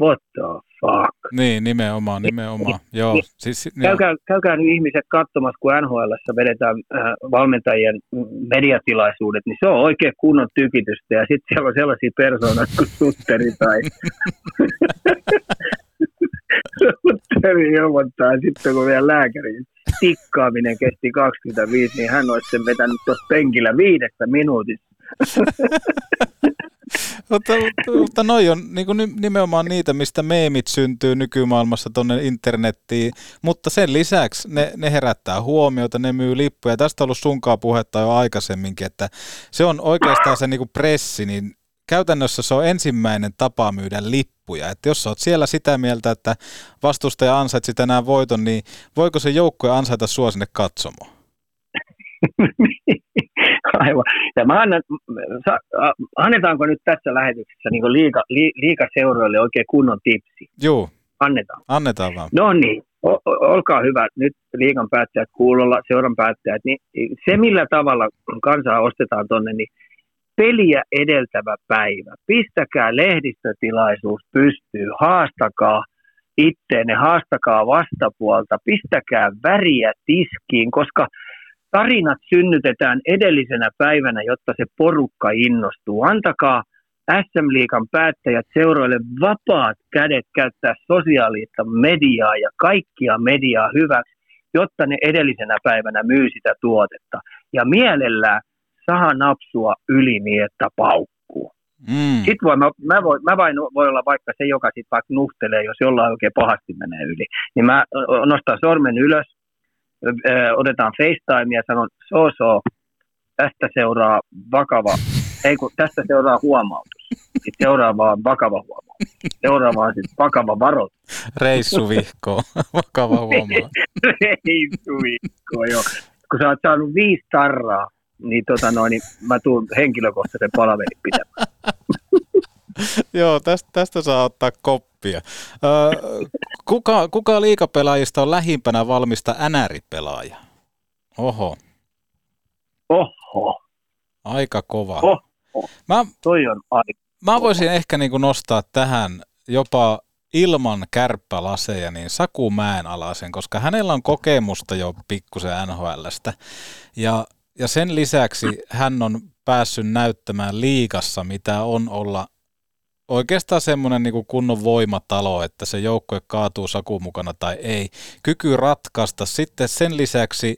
[SPEAKER 5] What the fuck?
[SPEAKER 4] Niin, nimenomaan, nimenomaan. Joo,
[SPEAKER 5] Niin,
[SPEAKER 4] siis,
[SPEAKER 5] Käykää, käykää nyt ihmiset katsomassa, kun NHL vedetään äh, valmentajien mediatilaisuudet, niin se on oikein kunnon tykitystä. Ja sitten siellä on sellaisia persoonat kuin Sutteri tai Sutteri ilmoittaa sitten, kun vielä lääkäri tikkaaminen kesti 25, niin hän olisi sen vetänyt tuossa penkillä viidessä minuutissa.
[SPEAKER 4] mutta, mutta, noi on niin kuin nimenomaan niitä, mistä meemit syntyy nykymaailmassa tuonne internettiin, mutta sen lisäksi ne, ne herättää huomiota, ne myy lippuja. Tästä on ollut sunkaan puhetta jo aikaisemminkin, että se on oikeastaan se niin kuin pressi, niin käytännössä se on ensimmäinen tapa myydä lippuja. Että jos olet siellä sitä mieltä, että vastustaja ansaitsi tänään voiton, niin voiko se joukkue ansaita sua sinne katsomaan?
[SPEAKER 5] Aivan. Ja mä annan, sa, annetaanko nyt tässä lähetyksessä niin liika, li, liikaseuroille oikein kunnon tipsi?
[SPEAKER 4] Joo.
[SPEAKER 5] Annetaan.
[SPEAKER 4] Annetaan vaan.
[SPEAKER 5] No niin, o- olkaa hyvä. Nyt liikan päättäjät kuulolla, seuran päättäjät. Niin se, millä tavalla kansaa ostetaan tonne, niin peliä edeltävä päivä. Pistäkää lehdistötilaisuus pystyy, haastakaa itteenne, haastakaa vastapuolta, pistäkää väriä tiskiin, koska tarinat synnytetään edellisenä päivänä, jotta se porukka innostuu. Antakaa SM-liikan päättäjät seuroille vapaat kädet käyttää sosiaalista mediaa ja kaikkia mediaa hyväksi, jotta ne edellisenä päivänä myy sitä tuotetta. Ja mielellään saa napsua yli niin, että paukkuu.
[SPEAKER 4] Mm.
[SPEAKER 5] Sitten voi, mä, mä, voi, mä vain voi olla vaikka se, joka sitten vaikka nuhtelee, jos jollain oikein pahasti menee yli. Niin mä nostan sormen ylös, ö, ö, otetaan FaceTime ja sanon, so so, tästä seuraa vakava, ei kun tästä seuraa huomautus. Sitten seuraava on vakava huomautus. Seuraava on sitten vakava varoitus.
[SPEAKER 4] Reissuvihko, vakava huomaa.
[SPEAKER 5] Reissuviikko, joo. Kun sä oot saanut viisi tarraa, niin, tota noin, niin mä tuun henkilökohtaisen palaverin pitämään.
[SPEAKER 4] Joo, tästä, tästä saa ottaa koppia. Kuka, kuka liikapelaajista on lähimpänä valmista NR-pelaaja? Oho,
[SPEAKER 5] Oho,
[SPEAKER 4] aika kova.
[SPEAKER 5] oho,
[SPEAKER 4] Mä,
[SPEAKER 5] toi on aika.
[SPEAKER 4] mä voisin ehkä niin kuin nostaa tähän jopa ilman kärppälaseja, niin Saku Mäenalaisen, koska hänellä on kokemusta jo pikkusen NHLstä. Ja, ja sen lisäksi hän on päässyt näyttämään liikassa, mitä on olla oikeastaan semmoinen niin kunnon voimatalo, että se joukkue kaatuu Saku mukana tai ei. Kyky ratkaista. Sitten sen lisäksi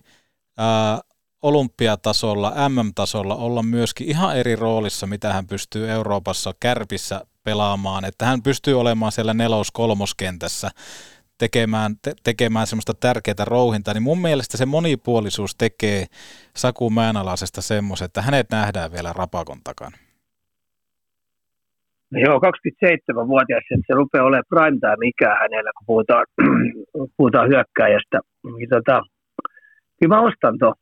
[SPEAKER 4] ää, olympiatasolla, MM-tasolla olla myöskin ihan eri roolissa, mitä hän pystyy Euroopassa kärpissä pelaamaan. Että hän pystyy olemaan siellä nelos-kolmoskentässä tekemään, te, tekemään semmoista tärkeää rouhintaa, niin mun mielestä se monipuolisuus tekee Saku Mäenalaisesta semmoisen, että hänet nähdään vielä rapakon takana.
[SPEAKER 5] Joo, 27-vuotias, että se rupeaa olemaan prime time ikää hänellä, kun puhutaan, puhutaan hyökkääjästä. Niin tota, kyllä mä ostan tuon.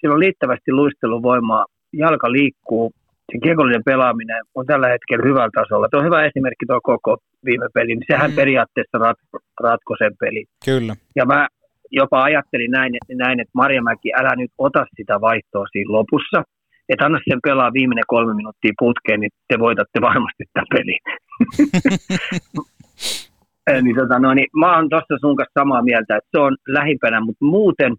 [SPEAKER 5] Sillä on liittävästi luisteluvoimaa, jalka liikkuu, se kiekollinen pelaaminen on tällä hetkellä hyvällä tasolla. Tuo on hyvä esimerkki tuo koko viime peli, niin sehän mm. periaatteessa rat, ratkoi sen pelin.
[SPEAKER 4] Kyllä.
[SPEAKER 5] Ja mä jopa ajattelin näin, näin, että Marjamäki, älä nyt ota sitä vaihtoa siinä lopussa, että anna sen pelaa viimeinen kolme minuuttia putkeen, niin te voitatte varmasti tämän pelin. niin, tota, no, niin, mä oon tuossa sun kanssa samaa mieltä, että se on lähimpänä, mutta muuten,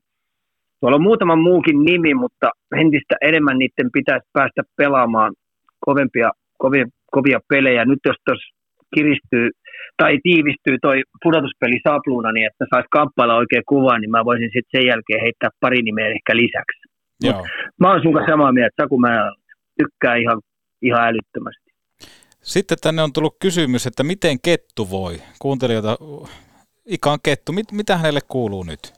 [SPEAKER 5] tuolla on muutama muukin nimi, mutta entistä enemmän niiden pitäisi päästä pelaamaan kovempia, kovia, kovia pelejä. Nyt jos tuossa kiristyy tai tiivistyy toi pudotuspeli sapluuna, niin että saisi kamppailla oikein kuvaa, niin mä voisin sitten sen jälkeen heittää pari nimeä ehkä lisäksi.
[SPEAKER 4] Joo.
[SPEAKER 5] Mä oon sun kanssa samaa mieltä, Saku mä tykkään ihan, ihan älyttömästi.
[SPEAKER 4] Sitten tänne on tullut kysymys, että miten kettu voi? Kuuntelijoita, Ikan kettu, mit, mitä hänelle kuuluu nyt?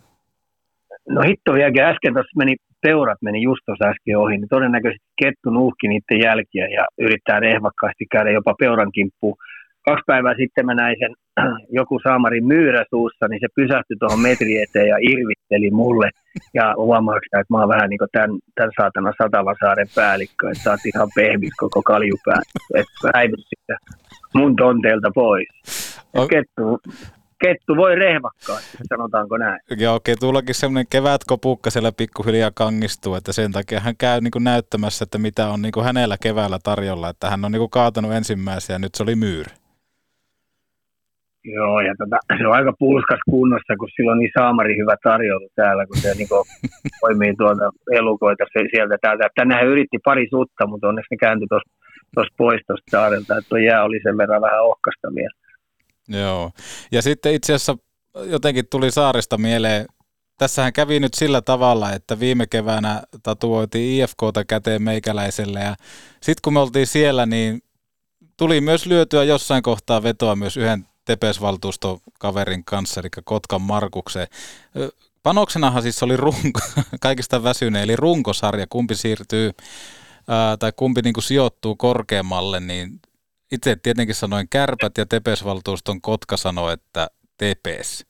[SPEAKER 5] No hitto vieläkin äsken tuossa meni, peurat meni just tuossa äsken ohi, niin todennäköisesti kettu nuuhki niiden jälkiä ja yrittää rehvakkaasti käydä jopa peuran kimppuun. Kaksi päivää sitten mä näin sen joku saamarin myyrä suussa, niin se pysähtyi tuohon metri eteen ja irvitteli mulle. Ja huomaako että mä oon vähän niin kuin tämän, tämän saatana Satavasaaren päällikkö, että sä oot ihan pehmis koko kaljupää, että häivy sitten mun tonteelta pois.
[SPEAKER 4] On-
[SPEAKER 5] Kettu, kettu voi rehvakkaasti, sanotaanko näin.
[SPEAKER 4] Ja okei, tullakin semmoinen kevätkopukka siellä pikkuhiljaa kangistuu, että sen takia hän käy niin kuin näyttämässä, että mitä on niin kuin hänellä keväällä tarjolla, että hän on niin kuin kaatanut ensimmäisiä ja nyt se oli myyri.
[SPEAKER 5] Joo, ja tota, se on aika pulskas kunnossa, kun sillä on niin saamari hyvä tarjoulu täällä, kun se niinku poimii tuolta elukoita se, sieltä täältä. Tänään yritti pari sutta, mutta onneksi ne kääntyi tuossa pois tuosta saarelta, että tuo jää oli sen verran vähän ohkasta vielä.
[SPEAKER 4] Joo. Ja sitten itse asiassa jotenkin tuli saarista mieleen, tässähän kävi nyt sillä tavalla, että viime keväänä tatuoitiin IFKta käteen meikäläiselle ja sitten kun me oltiin siellä, niin tuli myös lyötyä jossain kohtaa vetoa myös yhden Tepes-valtuustokaverin kanssa, eli Kotkan Markukseen. Panoksenahan siis oli runko, kaikista väsynein, eli runkosarja, kumpi siirtyy tai kumpi niin kuin sijoittuu korkeammalle, niin itse tietenkin sanoin kärpät ja Tepes-valtuuston Kotka sanoi, että Tepes.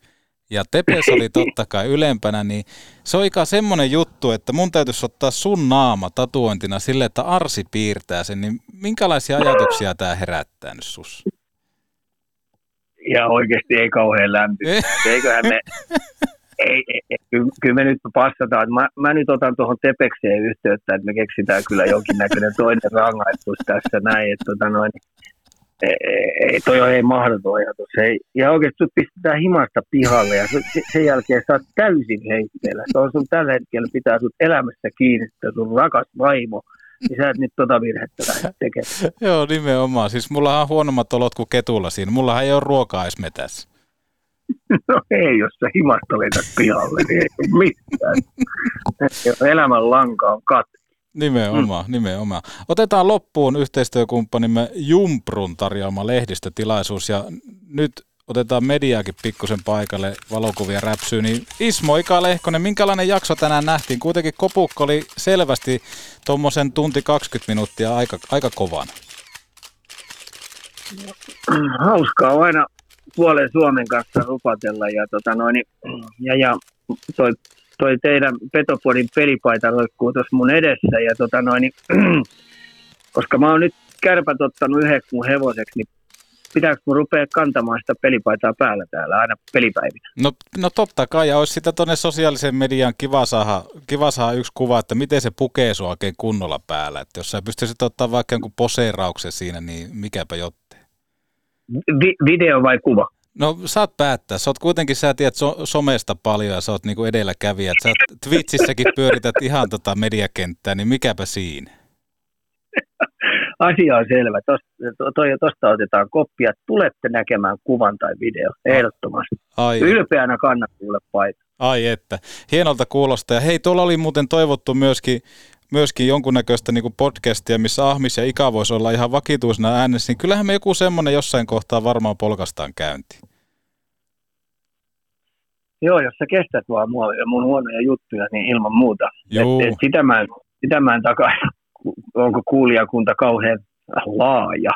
[SPEAKER 4] Ja Tepes oli totta kai ylempänä, niin se on ikään semmoinen juttu, että mun täytyisi ottaa sun naama tatuointina sille, että Arsi piirtää sen, niin minkälaisia ajatuksia tämä herättää nyt sus?
[SPEAKER 5] Ihan oikeasti ei kauhean lämpimää. Eiköhän me, ei, ei, ei, kyllä, me nyt passataan. Mä, mä nyt otan tuohon Tepekseen yhteyttä, että me keksitään kyllä jonkinnäköinen toinen rangaistus tässä näin. Että tota noin, ei, ei, toi on ei mahdoton ajatus. Ei, ja oikeasti sut pistetään himasta pihalle ja se- sen jälkeen sä oot täysin heitteellä. Se on sun tällä hetkellä pitää sut elämässä kiinni, että sun rakas vaimo, niin sä et nyt tota virhettä lähde tekemään.
[SPEAKER 4] Joo, nimenomaan. Siis mulla on huonommat olot kuin ketulla siinä. Mullahan ei ole ruokaa edes metässä.
[SPEAKER 5] No ei, jos sä himasta lentät pihalle, niin ei ole mitään. Elämän lanka on kat.
[SPEAKER 4] Nimenomaan, mm. nimenomaan. Otetaan loppuun yhteistyökumppanimme Jumprun tarjoama lehdistötilaisuus ja nyt otetaan mediaakin pikkusen paikalle valokuvia räpsyy, niin Ismo Ika Lehkonen, minkälainen jakso tänään nähtiin? Kuitenkin kopukko oli selvästi tuommoisen tunti 20 minuuttia aika, aika kovan.
[SPEAKER 5] Hauskaa on aina puolen Suomen kanssa rupatella ja, tota noin, ja, ja toi, toi teidän Petopodin pelipaita roikkuu tuossa mun edessä ja tota noin, koska mä oon nyt kärpät ottanut yhdeksi mun hevoseksi, niin pitääkö mun rupea kantamaan sitä pelipaitaa päällä täällä aina pelipäivinä?
[SPEAKER 4] No, no totta kai, ja olisi sitä tuonne sosiaalisen median kiva saada, kiva saada yksi kuva, että miten se pukee sua oikein kunnolla päällä. Että jos sä pystyisit ottaa vaikka jonkun poseerauksen siinä, niin mikäpä jotte.
[SPEAKER 5] Vi- video vai kuva?
[SPEAKER 4] No saat päättää. Sä oot kuitenkin, sä tiedät so- somesta paljon ja sä oot niinku edelläkävijä. Sä Twitchissäkin pyörität ihan tota mediakenttää, niin mikäpä siinä.
[SPEAKER 5] Asia on selvä. Tosta otetaan koppia. Tulette näkemään kuvan tai video, ehdottomasti.
[SPEAKER 4] Ai,
[SPEAKER 5] Ylpeänä kannat kuule paita.
[SPEAKER 4] ai että. Hienolta kuulostaa. Ja hei, tuolla oli muuten toivottu myöskin, myöskin jonkunnäköistä niinku podcastia, missä Ahmis ja Ika voisi olla ihan vakituisena äänessä, niin kyllähän me joku semmoinen jossain kohtaa varmaan polkastaan käynti.
[SPEAKER 5] Joo, jos sä kestät vaan mua ja mun huonoja juttuja, niin ilman muuta.
[SPEAKER 4] Juu.
[SPEAKER 5] Et, et sitä, mä en, sitä mä en takaa, onko kuulijakunta kauhean laaja.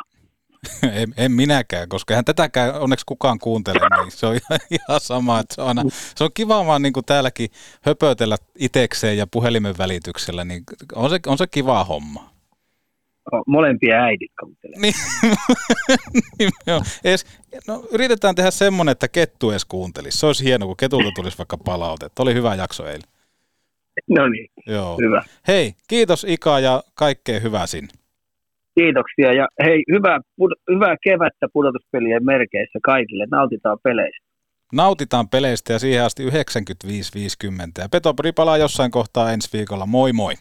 [SPEAKER 4] en, en minäkään, koska eihän tätäkään onneksi kukaan kuuntele, niin se on ihan, ihan sama. Että se, on aina, se on kiva vaan niin kuin täälläkin höpötellä itekseen ja puhelimen välityksellä, niin on se, on se kiva homma.
[SPEAKER 5] Molempia äidit kuuntelee.
[SPEAKER 4] Niin, niin joo. Ees, no, yritetään tehdä semmoinen, että Kettu edes kuuntelisi. Se olisi hieno, kun Ketulta tulisi vaikka palautetta. Oli hyvä jakso eilen.
[SPEAKER 5] No niin,
[SPEAKER 4] Joo.
[SPEAKER 5] hyvä.
[SPEAKER 4] Hei, kiitos Ika ja kaikkea hyvää sinne.
[SPEAKER 5] Kiitoksia ja hei, hyvää, pud- hyvää kevättä pudotuspelien merkeissä kaikille. Nautitaan peleistä.
[SPEAKER 4] Nautitaan peleistä ja siihen asti 95-50. Ja Petopodi palaa jossain kohtaa ensi viikolla. Moi moi!